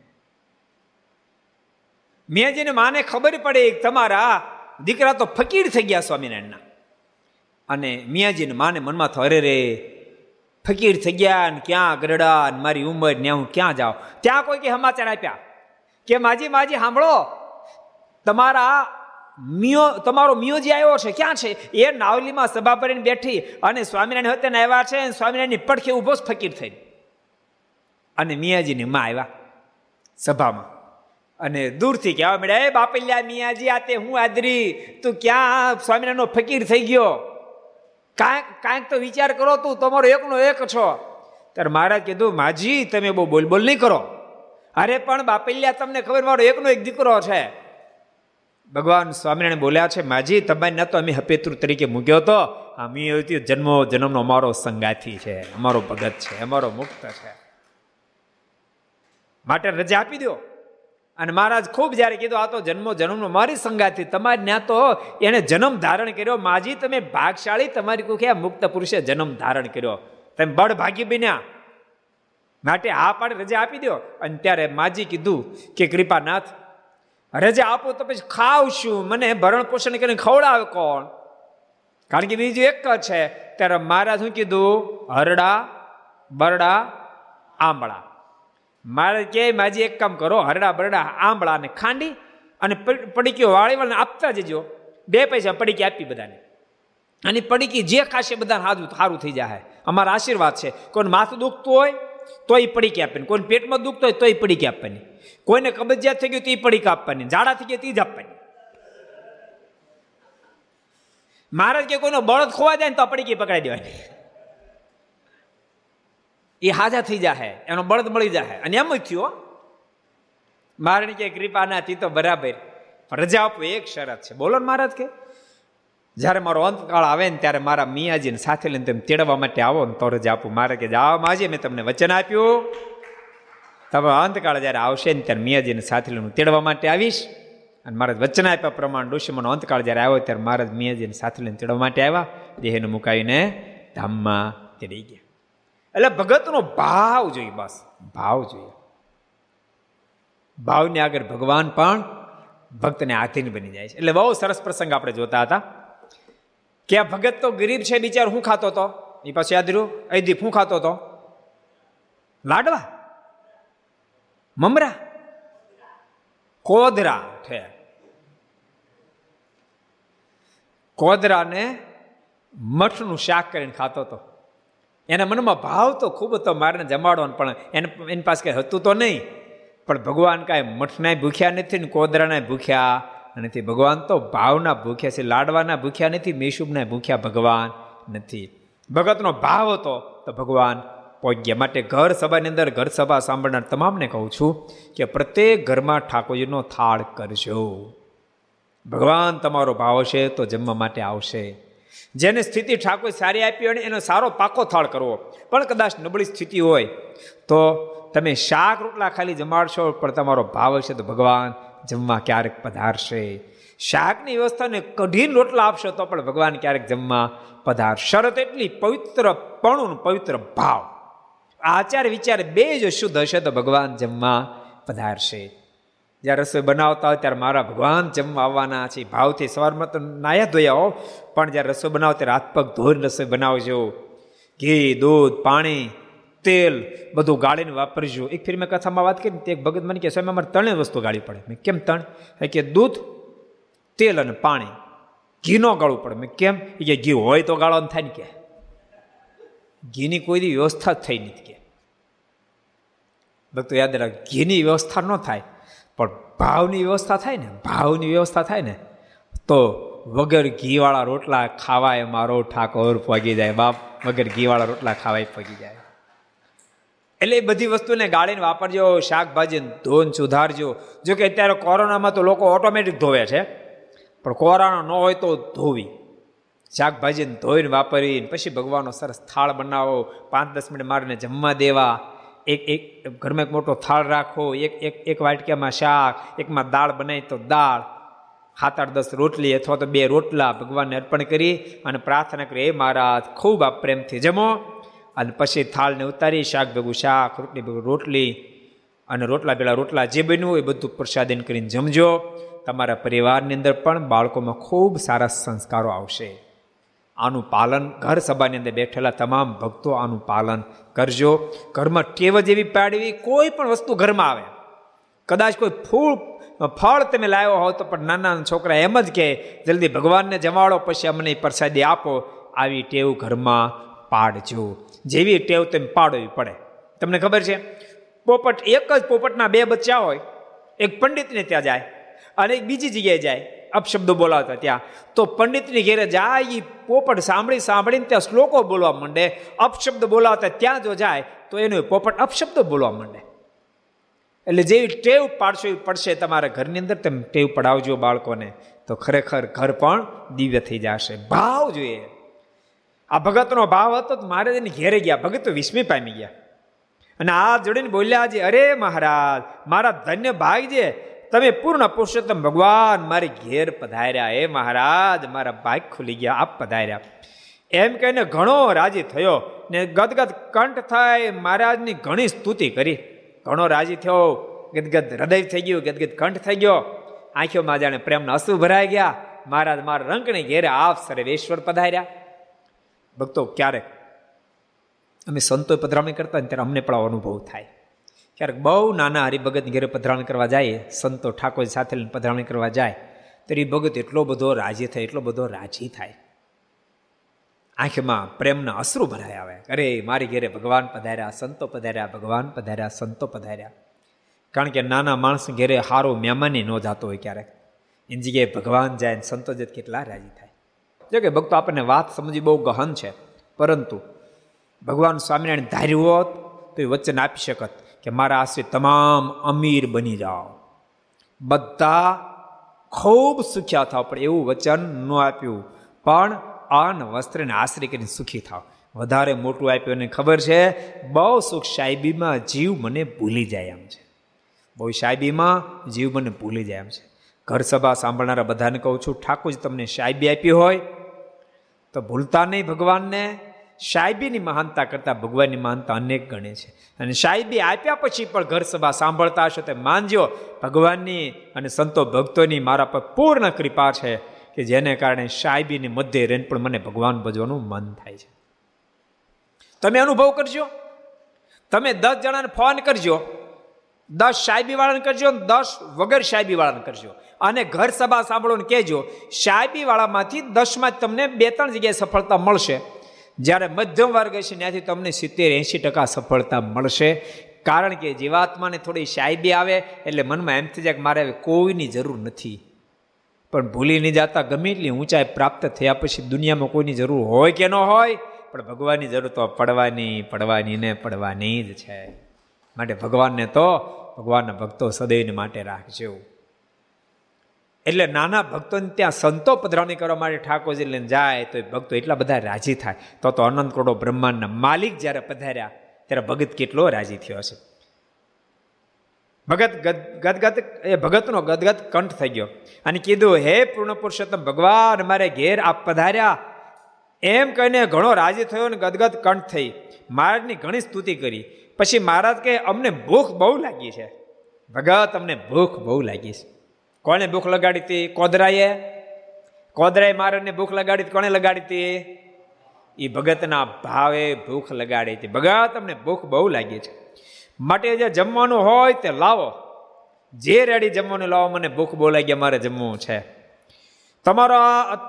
મેં માને ખબર પડે તમારા દીકરા તો ફકીર થઈ ગયા સ્વામિનારાયણના. અને મિયાજીને માને મનમાં થયો અરે રે, ફકીર થઈ ગયા ને ક્યાં ગરડા ને મારી ઉંમર ને હું ક્યાં જાઉં? ત્યાં કોઈ કે સમાચાર આપ્યા કે માજી માજી, સાંભળો, તમારા મિયો, તમારો મિયો જે આવ્યો છે, ક્યાં છે? એ નાવલીમાં સભા પરીને બેઠી અને સ્વામિનારાયણ હતા આવ્યા છે અને સ્વામિનારાયણની પડખે ઊભો જ ફકીર થઈ અને મિયાજીની માં આવ્યા સભામાં. અને દૂરથી કહેવા મળ્યા એ બાપલ્યા મિયાજી, આ તે હું આદરી. તું ક્યાં સ્વામિનારાયણનો ફકીર થઈ ગયો? કાંઈક કાંઈક તો વિચાર કરો તું, તમારો એકનો એક છો. ત્યારે મહારાજ કીધું, માજી, તમે બહુ બોલ બોલ નહીં કરો. અરે પણ બાપલ્યા, તમને ખબર મારો એકનો એક દીકરો છે. ભગવાન સ્વામિનારાયણ બોલ્યા છે, માજી, તમારી ન તો અમે હપેતૃ તરીકે મૂક્યો હતો. અમે જન્મો, જન્મનો અમારો સંગાથી છે, અમારો ભગત છે, અમારો મુક્ત છે. માટે રજા આપી દો અને મહારાજ ખૂબ જ્યારે કીધું, આ તો જન્મો જન્મનો મારી સંગાથી, તમારી ત્યાં તો એને જન્મ ધારણ કર્યો. માજી તમે ભાગશાળી, તમારી કુખે મુક્ત પુરુષે જન્મ ધારણ કર્યો. તમે બળ ભાગી બન્યા. માટે હા પાડે રજા આપી દો અને ત્યારે માજી કીધું કે, કૃપાનાથ, રજા આપો તો પછી ખાવશું. મને ભરણ પોષણ કરીને ખવડાવે કોણ? કારણ કે બીજું એક જ છે. ત્યારે મહારાજ શું કીધું? હરડા, બરડા, આંબળા. મારે કે માજી એક કામ કરો, હરડા બરડા આંબળા ને ખાંડી અને પડીકીઓ વાળી આપતા જજો. બે પૈસા પડીકી આપી બધાને. અને પડીકી જે ખાશે બધા સારું સારું થઈ જાય અમારા આશીર્વાદ છે. કોઈને માથું દુખતું હોય, તોય પડીકી આપવાની. કોઈને પેટમાં દુખતું હોય, તોય પડીકી આપવાની. કોઈને કબજિયાત થઈ ગયું તો એ પડી આપવાની. ઝાડા થઈ ગયા તી જ આપવાની. મહારાજ કે કોઈનો બળદ ખોવા જાય ને તો પડીકી પકડાઈ દેવાની. એ હાજા થઈ જાહે, એનો બળદ મળી જાહે. અને એમ જ થયો મારણી કે કૃપાના તી તો બરાબર. રજા આપો, એક શરત છે. બોલો ને મહારાજ કે, જ્યારે મારો અંતકાળ આવે ને ત્યારે મારા મિયાજીને સાથે લઈને તેમ તેડવા માટે આવો ને તો રજા આપું. મારે કે જાઓ માજી, મેં તમને વચન આપ્યું. તમે અંતકાળ જ્યારે આવશે ને ત્યારે મિયાજીને સાથે લઈને તેડવા માટે આવીશ. અને મારા વચન આપ્યા પ્રમાણે ઋષિમનો અંતકાળ જ્યારે આવ્યો ત્યારે મહારાજ મિયાજીને સાથે લઈને તેડવા માટે આવ્યા. દેહને મુકાવીને ધામમાં તેડી ગયા. એટલે ભગતનો ભાવ જોઈએ, બસ, ભાવ જોઈએ. ભાવને આગળ ભગવાન પણ ભક્તને આધીન બની જાય છે. એટલે બહુ સરસ પ્રસંગ આપણે જોતા હતા. કે આ ભગત તો ગરીબ છે, બિચાર હું ખાતો હતો? એ પાછું યાદ રહ્યું? અયદીપ હું ખાતો હતો? લાડવા? મમરા? કોદરા છે. કોદરાને મઠનું શાક કરીને ખાતો હતો. એના મનમાં ભાવ તો ખૂબ હતો મારે જમાડવાનો, પણ એને એની પાસે કંઈ હતું તો નહીં. પણ ભગવાન કાંઈ મઠનાય ભૂખ્યા નથી ને કોદરાના ભૂખ્યા. નથી ભગવાન તો ભાવના ભૂખ્યા છે, લાડવાના ભૂખ્યા નથી મેશુબના ભૂખ્યા ભગવાન નથી. ભગતનો ભાવ હતો તો ભગવાન પહોંચ્યા માટે ઘર સભાની અંદર ઘર સભા સાંભળનાર તમામને કહું છું કે પ્રત્યેક ઘરમાં ઠાકોરજીનો થાળ કરજો. ભગવાન તમારો ભાવ હશે તો જમવા માટે આવશે. જેને સ્થિતિ ઠાકોર સારી આપી હોય એનો સારો પાકો થાળ કરવો. પણ કદાચ નબળી સ્થિતિ હોય, તો તમે શાક રોટલા ખાલી જમાડશો, પણ તમારો ભાવ હશે તો ભગવાન જમવા ક્યારેક પધારશે. શાકની વ્યવસ્થાને કઢીને રોટલા આપશો તો પણ ભગવાન ક્યારેક જમવા પધાર. શરત એટલી પવિત્ર પણું પવિત્ર ભાવ. આચાર વિચાર બે જ શુદ્ધ હશે તો ભગવાન જમવા પધારશે. જ્યારે રસોઈ બનાવતા હોય ત્યારે મારા ભગવાન જમવા આવવાના છે. ભાવથી સવારમાં તો નાયા ધોયા હો, પણ જ્યારે રસોઈ બનાવો ત્યારે હાથ પગ ધોઈને રસોઈ બનાવજો. ઘી, દૂધ, પાણી, તેલ બધું ગાળીને વાપરજો. એક ફિર મેં કથામાં વાત કરી એક ભગત મને કે સ્વામી, અમારે ત્રણેય વસ્તુ ગાળી પડે. મેં કેમ ત્રણ? કે, દૂધ, તેલ અને પાણી. ઘી ન ગાળવું પડે. મેં કેમ? કે, ઘી હોય તો ગાળવાનું થાય ને કે. ઘીની કોઈ વ્યવસ્થા જ થઈ નથી કે. ભક્તો, યાદ રાખ ઘીની વ્યવસ્થા ન થાય. પણ ભાવની વ્યવસ્થા થાય ને, ભાવની વ્યવસ્થા થાય ને, તો વગર ઘીવાળા રોટલા ખાવાય મારો ઠાકોર પગી જાય, બાપ વગર ઘીવાળા રોટલા ખાવાય પગી જાય. એટલે એ બધી વસ્તુને ગાળીને વાપરજો, શાકભાજી ધોન સુધારજો. જો કે અત્યારે કોરોનામાં તો લોકો ઓટોમેટિક ધોવે છે, પણ કોરોના ન હોય તો ધોવી. શાકભાજીને ધોઈને વાપરીને પછી ભગવાનનો સરસ થાળ બનાવો, પાંચ દસ મિનિટ મારીને જમવા દેવા. એક એક, ઘરમાં એક મોટો થાળ રાખો, એક એક એક વાટક્યામાં શાક, એકમાં દાળ બનાવી તો દાળ. સાત, આઠ, દસ રોટલી અથવા તો બે રોટલા ભગવાનને અર્પણ કરી અને પ્રાર્થના કરી એ મહારાજ, ખૂબ આ પ્રેમથી જમો. અને પછી થાળને ઉતારી, શાક ભેગું શાક, રોટલી ભેગું રોટલી અને રોટલા પેલા રોટલા જે બન્યું એ બધું પ્રસાદન કરીને જમજો. તમારા પરિવારની અંદર પણ બાળકોમાં ખૂબ સારા સંસ્કારો આવશે. આનું પાલન ઘર સભાની અંદર બેઠેલા તમામ ભક્તો આનું પાલન કરજો. ઘરમાં ટેવ જેવી પાડવી કોઈ પણ વસ્તુ ઘરમાં આવે. કદાચ કોઈ ફૂલ, ફળ તમે લાવ્યો હો તો પણ નાના છોકરા એમ જ કે, જલ્દી ભગવાનને જમાડો, પછી અમને પ્રસાદી આપો. આવી ટેવ ઘરમાં પાડજો. જેવી ટેવ તમે પાડવી પડે. તમને ખબર છે, પોપટ એક જ પોપટના બે બચ્ચા હોય. એક પંડિતને ત્યાં જાય અને એક બીજી જગ્યાએ જાય. અપશબ્દો બોલાવતા ત્યાં. તો પંડિતની ઘેરે જાય એ પોપટ સાંભળી સાંભળીને ત્યાં શ્લોકો બોલવા માંડે. અપશબ્દ બોલાવતા ત્યાં જો જાય, તો એનો પોપટ અપશબ્દો બોલવા માંડે. એટલે જેવી ટેવ પાડશો એ પડશે તમારા ઘરની અંદર, તમે ટેવ પડાવજો બાળકોને. તો ખરેખર ઘર પણ દિવ્ય થઈ જશે. ભાવ જોઈએ. આ ભગતનો ભાવ હતો મારે એને ઘેરે ગયા. ભગત તો વિસ્મય પામી ગયા. અને આ જોડીને બોલ્યા જે અરે મહારાજ, મારા ધન્ય ભાઈ છે તમે પૂર્ણ પુરુષોત્તમ ભગવાન મારી ઘેર પધાર્યા. હે મહારાજ, મારા ભાગ ખુલી ગયા, આપ પધાર્યા. એમ કહીને ઘણો રાજી થયો ને ગદગદ કંઠ થાય મહારાજની ઘણી સ્તુતિ કરી. ઘણો રાજી થયો, ગદગદ હૃદય થઈ ગયું, ગદગદ કંઠ થઈ ગયો. આંખોમાં જાણે પ્રેમના અસુ ભરાઈ ગયા. મહારાજ મારા રંકણી ઘેરે આપ સર્વેશ્વર પધાર્યા. ભક્તો, ક્યારેક અમે સંતો પધરામણી કરતા ને ત્યારે અમને પણ અનુભવ થાય. ક્યારેક બહુ નાના હરિભગતની ઘરે પધરાણ કરવા જાય, સંતો ઠાકોર સાથે પધરાણ કરવા જાય, તો હરિભગત ભગત એટલો બધો રાજી થાય, એટલો બધો રાજી થાય. આંખમાં પ્રેમના અશ્રુ ભરાય આવે અરે, મારી ઘેરે ભગવાન પધાર્યા, સંતો પધાર્યા, ભગવાન પધાર્યા, સંતો પધાર્યા. કારણ કે નાના માણસ ઘેરે હારો મહેમાની ન જાતો હોય ક્યારેક. એની જગ્યાએ ભગવાન જાય સંતો જ કેટલા રાજી થાય. જો કે ભક્તો આપણને વાત સમજી બહુ ગહન છે. પરંતુ ભગવાન સ્વામિનારાયણ ધાર્યું હોત તો એ વચન આપી શકત. કે મારા આશરે તમામ અમીર બની જાઓ. બધા ખૂબ સુખ્યા થાવ, પણ એવું વચન ન આપ્યું. પણ અન્ન વસ્ત્રને આશરે કરીને સુખી થાવ. વધારે મોટું આપ્યું અને ખબર છે, બહુ સુખ સાહેબીમાં જીવ મને ભૂલી જાય એમ છે. બહુ સાહેબીમાં જીવ મને ભૂલી જાય એમ છે. ઘર સભા સાંભળનારા બધાને કહું છું ઠાકોર તમને સાહેબી આપી હોય, તો ભૂલતા નહીં ભગવાનને. સાહેબીની મહાનતા કરતાં ભગવાનની મહાનતા અનેક ગણે છે. અને સાહેબી આપ્યા પછી પણ ઘર સભા સાંભળતા હશો તે માનજો, ભગવાનની અને સંતો ભક્તોની મારા પર પૂર્ણ કૃપા છે કે જેને કારણે સાહેબીની મધ્ય રહીને પણ મને ભગવાન ભજવાનું મન થાય છે. તમે અનુભવ કરજો. તમે દસ જણાને ફોન કરજો. દસ સાહેબી વાળાને કરજો દસ વગર સાહેબી વાળાને કરજો. અને ઘર સભા સાંભળો ને કહેજો સાહેબી વાળામાંથી દસમાં તમને બે ત્રણ જગ્યાએ સફળતા મળશે. જ્યારે મધ્યમ વર્ગ હશે ત્યાંથી તમને સિત્તેર, એંશી ટકા સફળતા મળશે. કારણ કે જીવાત્માને થોડી શાયબી આવે, એટલે મનમાં એમ થઈ જાય કે મારે કોઈની જરૂર નથી. પણ ભૂલી નહીં જતા, ગમે એટલી ઊંચાઈ પ્રાપ્ત થયા પછી દુનિયામાં કોઈની જરૂર હોય કે ન હોય, પણ ભગવાનની જરૂર તો પડવાની પડવાની ને પડવાની જ છે. માટે ભગવાનને તો, ભગવાનના ભક્તો સદૈવને માટે રાખજો. એટલે નાના ભક્તોને ત્યાં સંતો પધરાવણી કરવા માટે ઠાકોરજી લઈને જાય, તો એ ભક્તો એટલા બધા રાજી થાય. તો તો અનંત કરોડો બ્રહ્માંડના માલિક જ્યારે પધાર્યા, ત્યારે ભગત કેટલો રાજી થયો હશે? ભગત ગદગદ, એ ભગતનો ગદગદ કંઠ થઈ ગયો. અને કીધું, હે પૂર્ણ પુરુષોત્તમ ભગવાન, મારે ઘેર આપ પધાર્યા. એમ કહીને ઘણો રાજી થયો અને ગદગદ કંઠ થઈ. મહારાજની ઘણી સ્તુતિ કરી. પછી મહારાજ કે અમને ભૂખ બહુ લાગી છે. ભગત, અમને ભૂખ બહુ લાગી છે. કોને ભૂખ લગાડી હતી? કોદરાએ? કોદરાએ મહારાજને ભૂખ લગાડી કોને લગાડી હતી? એ ભગતના ભાવે ભૂખ લગાડી હતી. ભગત અમને ભૂખ બહુ લાગી છે. માટે જે જમવાનું હોય તે લાવો. જે રેડી જમવાનું લાવો, મને ભૂખ બહુ લાગી મારે જમવું છે. તમારો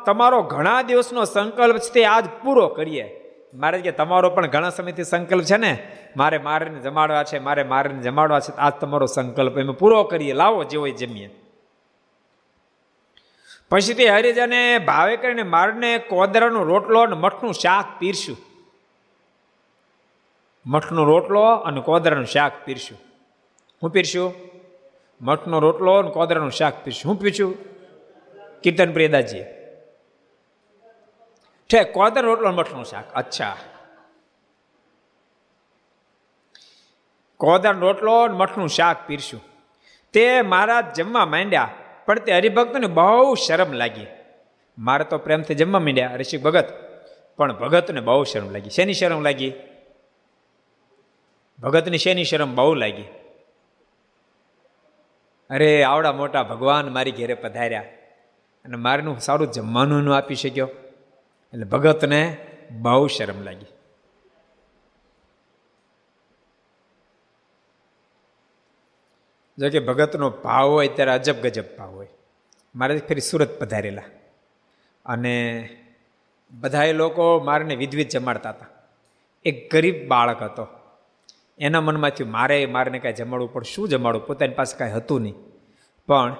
તમારો ઘણા દિવસનો સંકલ્પ છે તે આજ પૂરો કરીએ. મારે કે તમારો પણ ઘણા સમયથી સંકલ્પ છે ને? મારે મારીને જમાડવા છે, મારે મારીને જમાડવા છે, આજ તમારો સંકલ્પ એમાં પૂરો કરીએ. લાવો, જે હોય જમીએ. પછી તે હરિજને ભાવે કરીને મારને કોદરાનો રોટલો અને મઠનું શાક પીરશું મઠનો રોટલો અને કોદરાનું શાક પીરશું હું પીરશું મઠનો રોટલો અને કોદરાનું શાક પીરશું હું પીરશું કીર્તન પ્રિયદાજી છે કોદર રોટલો મઠનું શાક. અચ્છા. કોદર રોટલો મઠનું શાક પીરશું તે મારા જમવા માંડ્યા. પણ તે હરિભક્તને બહુ શરમ લાગી. મારે તો પ્રેમથી જમવા માંડ્યા ઋષિક ભગત. પણ ભગતને બહુ શરમ લાગી. શેની શરમ લાગી? ભગતની શેની શરમ બહુ લાગી? અરે, આવડા મોટા ભગવાન મારી ઘેરે પધાર્યા અને મારનું સારું જમવાનું આપી શક્યો. એટલે ભગતને બહુ શરમ લાગી. જો કે ભગતનો ભાવ હોય ત્યારે અજબ ગજબ ભાવ હોય. મારે ફરી સુરત પધારેલા. અને બધા લોકો મારને વિધવિધ જમાડતા હતા. એક ગરીબ બાળક હતો. એના મનમાંથી મારે મારને કાંઈ જમાડવું પણ શું જમાડવું? પોતાની પાસે કાંઈ હતું નહીં. પણ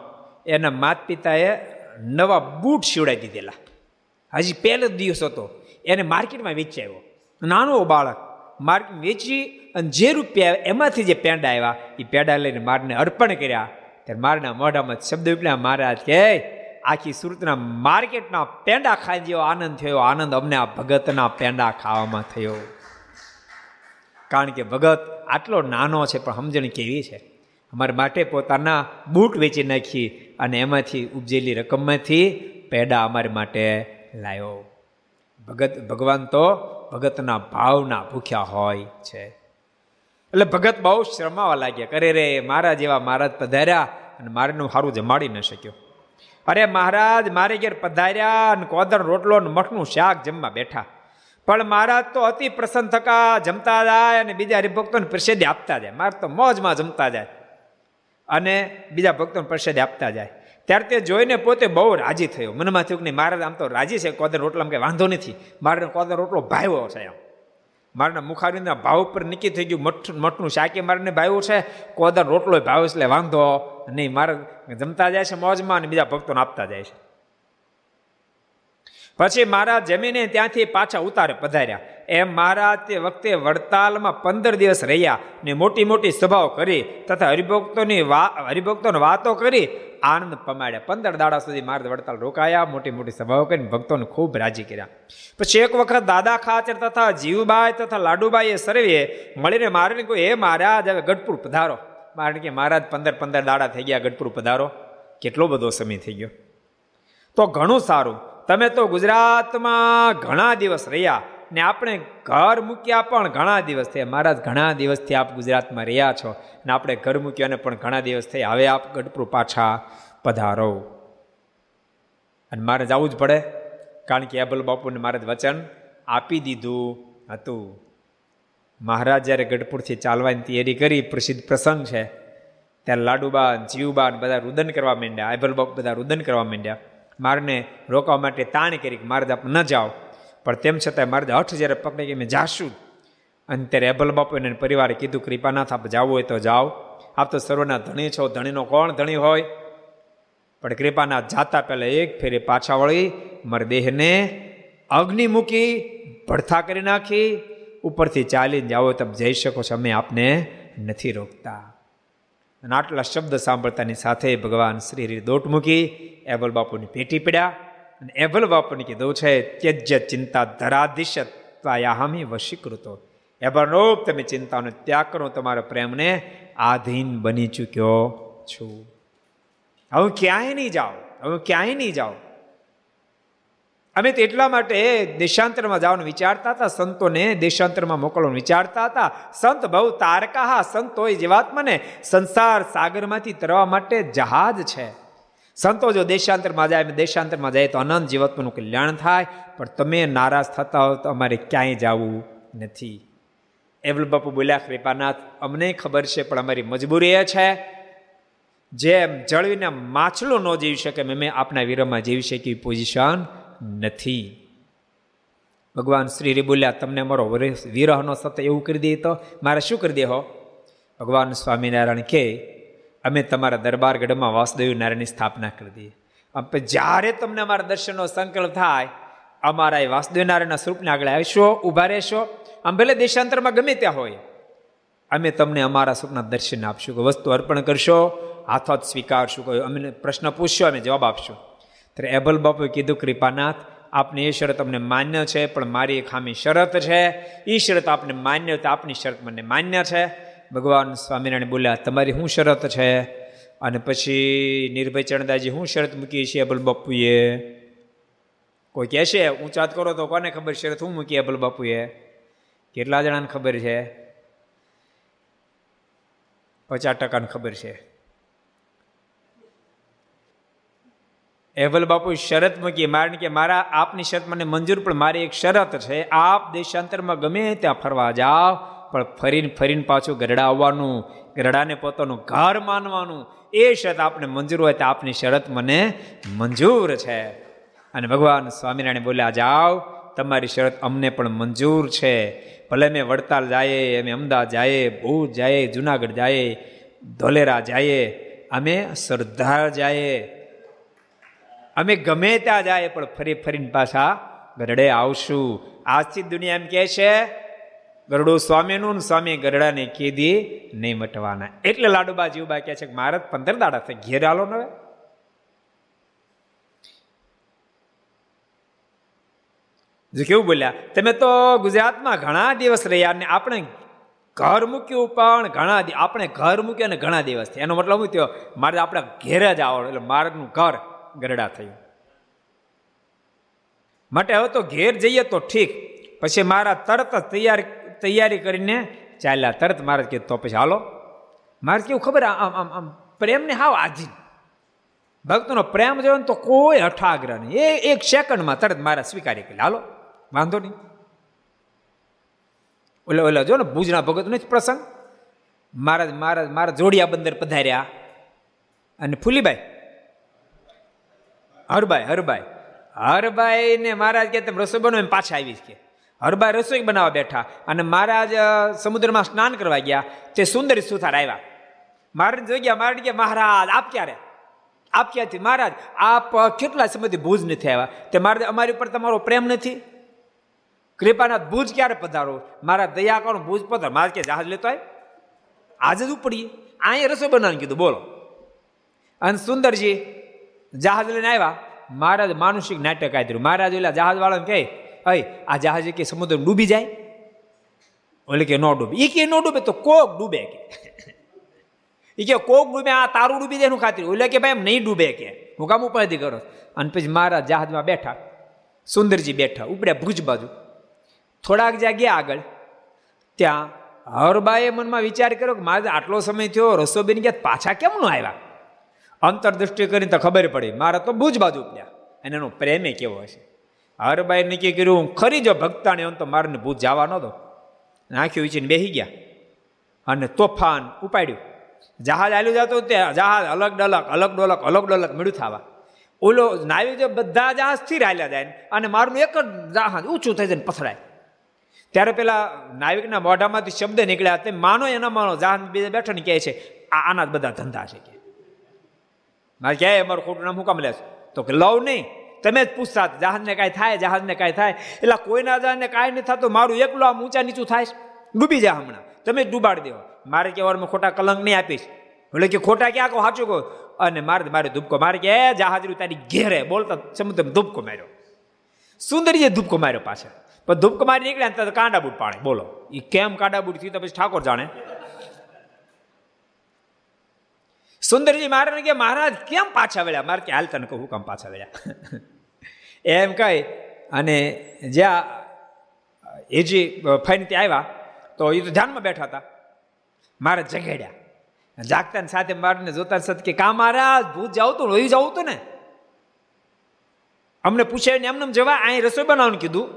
એના માત પિતાએ નવા બૂટ સીવડાવી દીધેલા. હજી પહેલો દિવસ હતો. એને માર્કેટમાં વેચાયો. નાનો બાળક. માર્કેટ વેચી અને જે રૂપિયા એમાંથી જે પેંડા આવ્યા, એ પેંડા લઈને મારને અર્પણ કર્યા. ત્યારે મારના મોઢામાં શબ્દ ઉપડ્યા મહારાજ, કે આખી સુરતના માર્કેટના પેંડા ખાઈ જેવો આનંદ થયો. આનંદ અમને આ ભગતના પેંડા ખાવામાં થયો. કારણ કે ભગત આટલો નાનો છે, પણ સમજણ કેવી છે? અમારા માટે પોતાના બૂટ વેચી નાખી અને એમાંથી ઉપજેલી રકમમાંથી પેડા અમારી માટે લાવ્યો ભગત ભગવાન તો ભગતના ભાવના ભૂખ્યા હોય છે. એટલે ભગત બહુ શ્રમાવા લાગ્યા. કરે રે, મારા જેવા મહારાજ પધાર્યા અને મારેનું સારું જમાડી ન શક્યો. અરે મહારાજ, મારે ઘેર પધાર્યા અને કોદર રોટલો અને મઠનું શાક જમવા બેઠા. પણ મહારાજ તો અતિ પ્રસન્ન થકા, જમતા જાય અને બીજા હરિભક્તોને પ્રસિદ્ધિ આપતા જાય. મારે તો મોજમાં જમતા જાય. અને બીજા ભક્તોને પ્રસિદ્ધિ આપતા જાય. ત્યારે તે જોઈને પોતે બહુ રાજી થયો. મનમાં થયું કે નહીં મારે આમ તો રાજી છે, કોદર રોટલામાં કંઈ વાંધો નથી. મારે કોદર રોટલો ભાવ્યો છે એમ. મારના મુખારીના ભાવ ઉપર નક્કી થઈ ગયું, મઠ, મઠનું શાકે મારને ભાવ્યું છે, કોદર રોટલો ભાવ એટલે વાંધો નહીં. મારે જમતા જાય છે મોજમાં અને બીજા ભક્તોને આપતા જાય છે. પછી મહારાજ જમીને ત્યાંથી પાછા ઉતારે પધાર્યા. એમ મહારાજ તે વખતે વડતાલમાં પંદર દિવસ રહ્યા ને મોટી મોટી સભાઓ કરી તથા હરિભક્તોની હરિભક્તોની વાતો કરી આનંદ પમાડ્યા. પંદર દાડા સુધી મહારાજ વડતાલ રોકાયા, મોટી મોટી સભાઓ કરીને ભક્તોને ખૂબ રાજી કર્યા. પછી એક વખત દાદા ખાચર તથા જીવબાઈ તથા લાડુબાઈ એ સર્વે મળીને મારીને કોઈ હે મહારાજ, હવે ગઢપુર પધારો. કારણ કે, મહારાજ, પંદર પંદર દાડા થઈ ગયા, ગઢપુર પધારો. કેટલો બધો સમય થઈ ગયો. તો ઘણું સારું. તમે તો ગુજરાતમાં ઘણા દિવસ રહ્યા ને આપણે ઘર મૂક્યા પણ ઘણા દિવસ થયા. મહારાજ, ઘણા દિવસથી આપ ગુજરાતમાં રહ્યા છો ને આપણે ઘર મૂક્યાને પણ ઘણા દિવસ થયા. હવે આપ ગઢપુર પાછા પધારો. અને મારે જવું જ પડે. કારણ કે એબલ બાપુને મારે વચન આપી દીધું હતું. મહારાજ જ્યારે ગઢપુરથી ચાલવાની તૈયારી કરી, પ્રસિદ્ધ પ્રસંગ છે, ત્યારે લાડુબા જીવબા બધા રુદન કરવા માંડ્યા. એબલ બાપુ બધા રુદન કરવા માંડ્યા. મારને રોકવા માટે તાણ કરી મારે આપ ન જાઓ. પણ તેમ છતાં મારે હઠ જ્યારે પકડી કે મેં જાશું અને ત્યારે એબલ બાપુ એને પરિવારે કીધું કૃપાનાથ આપ જાવ હોય તો જાઓ. આપ તો સર્વના ધણી છો, ધણીનો કોણ ધણી હોય? પણ કૃપાનાથ જાતા પહેલાં એક ફેરે પાછા વળી, મારા દેહને અગ્નિ મૂકી, ભડથા કરી નાખી, ઉપરથી ચાલીને જાઓ, તમે જઈ શકો છો, અમે આપને નથી રોકતા. અને આટલા શબ્દ સાંભળતાની સાથે ભગવાન શ્રી દોટ મૂકી એબલ બાપુની પેટી પડ્યા અને એબલ બાપુને કીધું છે, ત્યજ્ય ચિંતા ધરાધિશ ત્વાયાહામી વશીકૃતો. એબરનોપ તમે ચિંતાનો ત્યાગ કરો, તમારા પ્રેમને આધીન બની ચૂક્યો છું. હું ક્યાંય નહીં જાઓ, હવે ક્યાંય નહીં જાઓ. અમે તો એટલા માટે દેશાંતરમાં જવાનું વિચારતા હતા, સંતોને દેશાંતરમાં મોકલવાનું વિચારતા હતા. સંત બહુ તારકા સંતો એ જીવાત્માને સંસાર સાગરમાંથી તરવા માટે જહાજ છે. સંતો જો દેશાંતરમાં જાય દેશાંતરમાં જાય તો અનંત જીવાત્માનું કલ્યાણ થાય, પણ તમે નારાજ થતા હો તો અમારે ક્યાંય જવું નથી. એવલ બાપુ બોલ્યા, કૃપાનાથ, અમને ખબર છે, પણ અમારી મજબૂરી એ છે. જેમ જળવીને માછલો ન જીવી શકે મેં આપના વીરમાં જીવી શકે એવી પોઝિશન નથી. ભગવાન શ્રી બોલ્યા, તમને અમારો વિરહનો સતત એવું કરી દે તો મારે શું કરી દે હો? ભગવાન સ્વામિનારાયણ કે અમે તમારા દરબાર ગઢમાં વાસુદેવ નારાયણની સ્થાપના કરી દઈએ. જ્યારે તમને અમારા દર્શનનો સંકલ્પ થાય, અમારા એ વાસુદેવ નારાયણના સ્વરૂપને આગળ આવશો, ઊભા રહેશો. આમ ભલે દેશાંતરમાં ગમે ત્યાં હોય, અમે તમને અમારા સ્વરૂપના દર્શન આપશું કે વસ્તુ અર્પણ કરશો, હાથ હાથ સ્વીકારશું કહ્યું અમને પ્રશ્ન પૂછશો, અમે જવાબ આપશું. ત્યારે એબલ બાપુએ કીધું, કૃપાનાથ, આપની એ શરત અમને માન્ય છે, પણ મારી એક ખામી શરત છે. એ શરત આપને માન્ય તો આપની શરત મને માન્ય છે. ભગવાન સ્વામિનારાયણ બોલ્યા, તમારી શું શરત છે? અને પછી નિર્ભય ચણદાજી શું શરત મૂકી છે અબલ બાપુએ. કોઈ કહેશે ઊંચાત કરો તો કોને ખબર શરત શું મૂકી અબલ બાપુએ? કેટલા જણાને ખબર છે? પચાસ ટકાને ખબર છે. એવલ બાપુ શરત મૂકી મારણ કે મારા આપની શરત મને મંજૂર, પણ મારી એક શરત છે. આપ દેશાંતરમાં ગમે ત્યાં ફરવા જાઓ પણ ફરીને ફરીને પાછું ગરડા આવવાનું ગરડાને પોતાનું ઘર માનવાનું, એ શરત આપને મંજૂર હોય તો આપની શરત મને મંજૂર છે. અને ભગવાન સ્વામિનારાયણ બોલ્યા જાઓ, તમારી શરત અમને પણ મંજૂર છે. ભલે અમે વડતાલ જાય, અમે અમદાવાદ જાય, ભુજ જાય, જુનાગઢ જાય, ધોલેરા જાય, અમે સરદાર જાય. અમે ગમે ત્યાં જાય, પણ ફરી ફરીને પાછા ગરડે આવશું. આજથી દુનિયા એમ કહે છે ગરડો સ્વામીનું સ્વામી ગરડાને કીધી નહીં મટવાના. એટલે લાડુબા જીવબા કહે છે કે મારે પંદર દાડા થાય, ઘેર આલો ને જો કેવું બોલ્યા, તમે તો ગુજરાતમાં ઘણા દિવસ રહ્યા ને આપણે ઘર મૂક્યું પણ ઘણા આપણે ઘર મૂક્યું ને ઘણા દિવસ થયા. એનો મતલબ શું થયો? મારે આપણે ઘેરે જ આવો. એટલે મારનું ઘર ગરડા થયું. માટે હવે તો ઘેર જઈએ તો ઠીક. પછી મારા તરત જ તૈયાર તૈયારી કરીને ચાલ્યા. તરત મહારાજ કે તો પછી હાલો. મારે કેવું ખબર આમ આમ આમ, પ્રેમને હાવ આધીન. ભક્તનો પ્રેમ જોયો ને તો કોઈ હઠાગ્રહ નહીં. એ એક સેકન્ડમાં તરત મારા સ્વીકારી કરી હાલો, વાંધો નહીં. ઓલા ઓલા, જો ને, ભુજના ભગતનો જ પ્રસંગ. મારા મારા મારા જોડિયા બંદર પધાર્યા. અને ફૂલીભાઈ હરબાઈ હરબાઈ. હરબાઈ ને મહારાજ કે તમે રસોઈ બનો એમ પાછા આવી કે. હરબાઈ રસોઈ બનાવવા બેઠા અને મહારાજ સમુદ્રમાં સ્નાન કરવા ગયા. તે સુંદર સુથાર આવ્યા. મહારાજ જોઈ ગયા મહારાજ ગયા, મહારાજ, આપ ક્યારે? આપ ક્યાંથી? મહારાજ, આપ કેટલા સમયથી ભૂજ નથી આવ્યા? તે મહારાજ અમારી ઉપર તમારો પ્રેમ નથી. કૃપાનાથ, ભુજ ક્યારે પધારો? મારા દયા કરો, ભુજ પધાર. મારે કે, જહાજ લેતો આવે આજે જ ઉપડીએ. અહીંયા રસોઈ બનાવવાનું કીધું, બોલો. અને સુંદરજી, જહાજ લઈને આવ્યા. મહારાજ, માનુષિક નાટક આદર્યું મહારાજ ઓલા જહાજવાળાને કહે અય, આ જહાજ કે સમુદ્ર ડૂબી જાય? ઓલે કે ન ડૂબે. એ કે ન ડૂબે તો કોક ડૂબે કે. એ કે કોક ડૂબે, આ તારું ડૂબી જાય એનું ખાતર. ઓલે કે ભાઈ, એમ નહીં ડૂબે કે. હું કામ ઉપાધિ કરો? અને પછી મારા જહાજમાં બેઠા, સુંદરજી બેઠા, ઉપડ્યા ભુજ બાજુ. થોડાક જ્યાં ગયા આગળ, ત્યાં હરબાએ મનમાં વિચાર કર્યો કે મારે આટલો સમય થયો, રસોબેન ગયા પાછા કેમ ન આવ્યા? અંતરદૃષ્ટિ કરીને તો ખબર પડી, મારા તો ભુજ બાજુ ઉપડ્યા. અને એનો પ્રેમે કેવો હશે? હરબાઈ નક્કી કર્યું હું ખરી જો ભક્તાને એમ તો મારને ભૂત જવા નતો નાખ્યું વિચીને બેસી ગયા અને તોફાન ઉપાડ્યું. જહાજ આલ્યું જતું તે જહાજ અલગ ડલક, અલગ ડોલક અલગ ડોલક મેળું થવા. ઓલો નાવી જો બધા જહાજ સ્થિર હાલ્યા જાય અને મારું એક જ જહાજ ઊંચું થઈ જાય પથરાય. ત્યારે પેલા નાવિકના મોઢામાંથી શબ્દ નીકળ્યા, તે માનો એના માનો, જહાજ બીજા બેઠો ને કહે છે, આ આના જ બધા ધંધા છે. કે, મારે ક્યાંય અમારું ખોટું નામ હું કામ લેશ? તો કે લવ નહીં. તમે જ પૂછતા જહાજને કાંઈ થાય જહાજને કાંઈ થાય. એટલે કોઈના જહાજને કાંઈ નહીં થતું, મારું એકલું આમ ઊંચા નીચું થાય ડૂબી જાય હમણાં. તમે જ ડૂબાડી દેવો. મારે કહેવામાં ખોટા કલંક નહીં આપીશ. એટલે કે ખોટા ક્યાં કહો? સાચું કહો. અને મારે મારે ધૂપકો મારે કે જહાજરું તારી ઘેરે. બોલતા સમુદ્ર ધૂપકો માર્યો. સુંદરીએ ધૂપકો માર્યો પાછળ. પણ ધૂપકો મારી નીકળ્યા તો કાંડા બૂટ પાડે. બોલો. એ કેમ કાંડા બૂટ થયું તો પછી ઠાકોર જાણે. સુંદરજી મહારાજ કે, મહારાજ, કેમ પાછા વળ્યા? મારે કે, હાલ તને કહું કેમ પાછા વળ્યા. એમ કહી અને જ્યાં એજી ત્યાં આવ્યા, તો એ તો ધ્યાનમાં બેઠા હતા. મારે જગાડ્યા. જાગતા ને સાથે મારને જોતા સત કે, કા મારા ભૂત જાવ તો રોઈ જવું તો ને? અમને પૂછાય ને એમને જવા અહીં રસોઈ બનાવવાનું કીધું.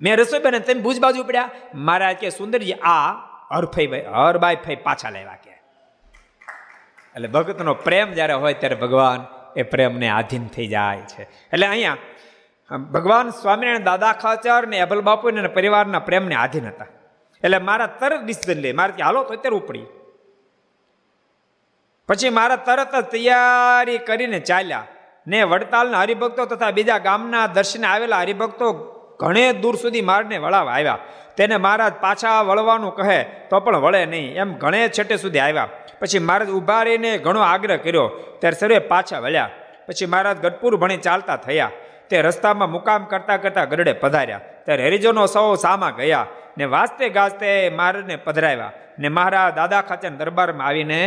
મેં રસોઈ બનાવી તેમ ભૂજ બાજુ પડ્યા મારા કે, સુંદરજી, આ હરફાઈ ભાઈ, હરબાઈ ફાઈ પાછા લેવા કે. એટલે ભગતનો પ્રેમ જ્યારે હોય ત્યારે ભગવાન એ પ્રેમને આધીન થઈ જાય છે. એટલે અહીંયા ભગવાન સ્વામિનારાયણ દાદા ખાચર ને અભલ બાપુ ને પરિવારના પ્રેમને આધીન હતા. એટલે મારા તરત ડિસિઝન લે. મારે હાલો તો અત્યારે ઉપડી. પછી મારા તરત જ તૈયારી કરીને ચાલ્યા. ને વડતાલના હરિભક્તો તથા બીજા ગામના દર્શને આવેલા હરિભક્તો ઘણે દૂર સુધી મારને વળાવા આવ્યા. તેને મહારાજ પાછા વળવાનું કહે તો પણ વળે નહીં. એમ ઘણે છેટે સુધી આવ્યા. પછી મહારાજ ઊભા રહીને ઘણો આગ્રહ કર્યો. ત્યારે સર્વે પાછા વળ્યા. પછી મહારાજ ગઢપુર ભણી ચાલતા થયા. તે રસ્તામાં મુકામ કરતા કરતા ગરડે પધાર્યા. ત્યારે હરિજનો સૌ સામા ગયા ને વાસ્તે ગાજતે મારને પધરાવ્યા ને મારા દાદા ખાચર દરબારમાં આવીને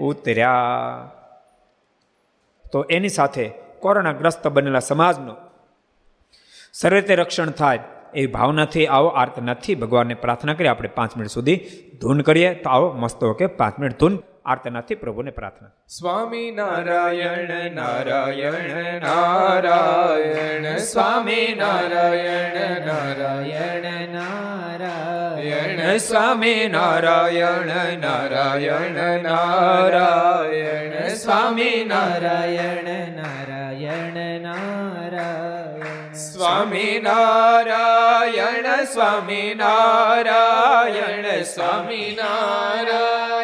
ઉતર્યા. તો એની સાથે કોરોનાગ્રસ્ત બનેલા સમાજનો સર્વેતે રક્ષણ થાય એ ભાવનાથી આવો આર્ત નથી. ભગવાનને પ્રાર્થના કરી આપણે પાંચ મિનિટ સુધી ધૂન કરીએ. તો આવો મસ્ત ઓકે પાંચ મિનિટ ધૂન આર્તનાથથી પ્રભુને પ્રાર્થના. સ્વામી નારાયણ નારાયણ નારાયણ. સ્વામી નારાયણ નારાયણ નારાયણ. સ્વામી નારાયણ નારાયણ નારાયણ. સ્વામી નારાયણ નારાયણ નારાયણ. સ્વામી નારાયણ સ્વામી નારાયણ. સ્વામી નારાયણ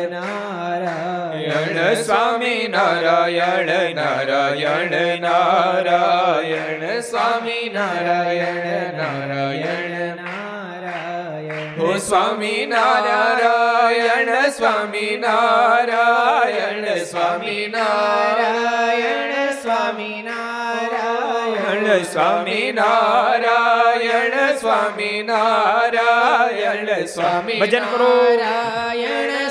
સ્વામિનારાયણ નારાયણ નારાયણ સ્વામિનારાયણ નારાયણ નારાયણ હો સ્વામી નારાયણ સ્વામી નારાયણ સ્વામી નારાયણ સ્વામી નારાયણ સ્વામી નારાયણ સ્વામી નારાયણ સ્વામી ભજન કરો. નારાયણ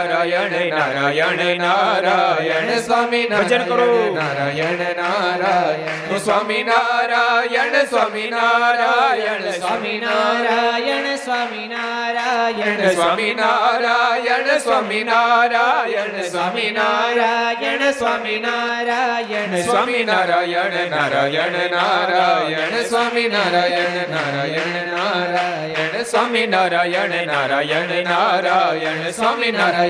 નારાયણ નારાયણ સ્વામી ભજન કરો. નારાયણ નારાયણ સ્વામી નારાયણ સ્વામી નારાયણ સ્વામી નારાયણ સ્વામી નારાયણ સ્વામી નારાયણ સ્વામી નારાયણ સ્વામી નારાયણ નારાયણ સ્વામી નારાયણ સ્વામી નારાયણ નારાયણ નારાયણ સ્વામી નારાયણ નારાયણ નારાયણ સ્વામી નારાયણ નારાયણ નારાયણ સ્વામી નારાયણ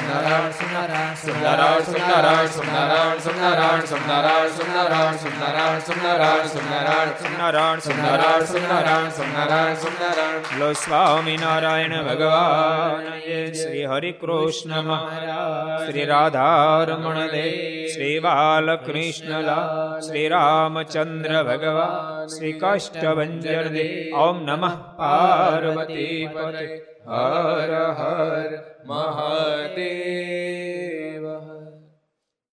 સોમનારાયણ સોમનારાયણ સોમનારાયણ સોમનારાયણ સોમનારાયણ સોમનારાયણ સોમનારાયણ સોમનારાયણ સોમનારાયણ સોમનારાયણ સોમનારાયણ સોમનારાયણ નારાયણ સોમનારાયણ સોમનારાયણ સોમનારાયણ સોમનારાયણ બોલો સ્વામિનારાયણ ભગવાન શ્રી હરિ કૃષ્ણ મહારાજ શ્રી રાધારમણ દેવ શ્રી બાલકૃષ્ણલા શ્રી રામચંદ્ર ભગવાન શ્રી કષ્ટભંજર દેવ ઓમ નમઃ પાર્વતી પતે હર હર મહાદેવ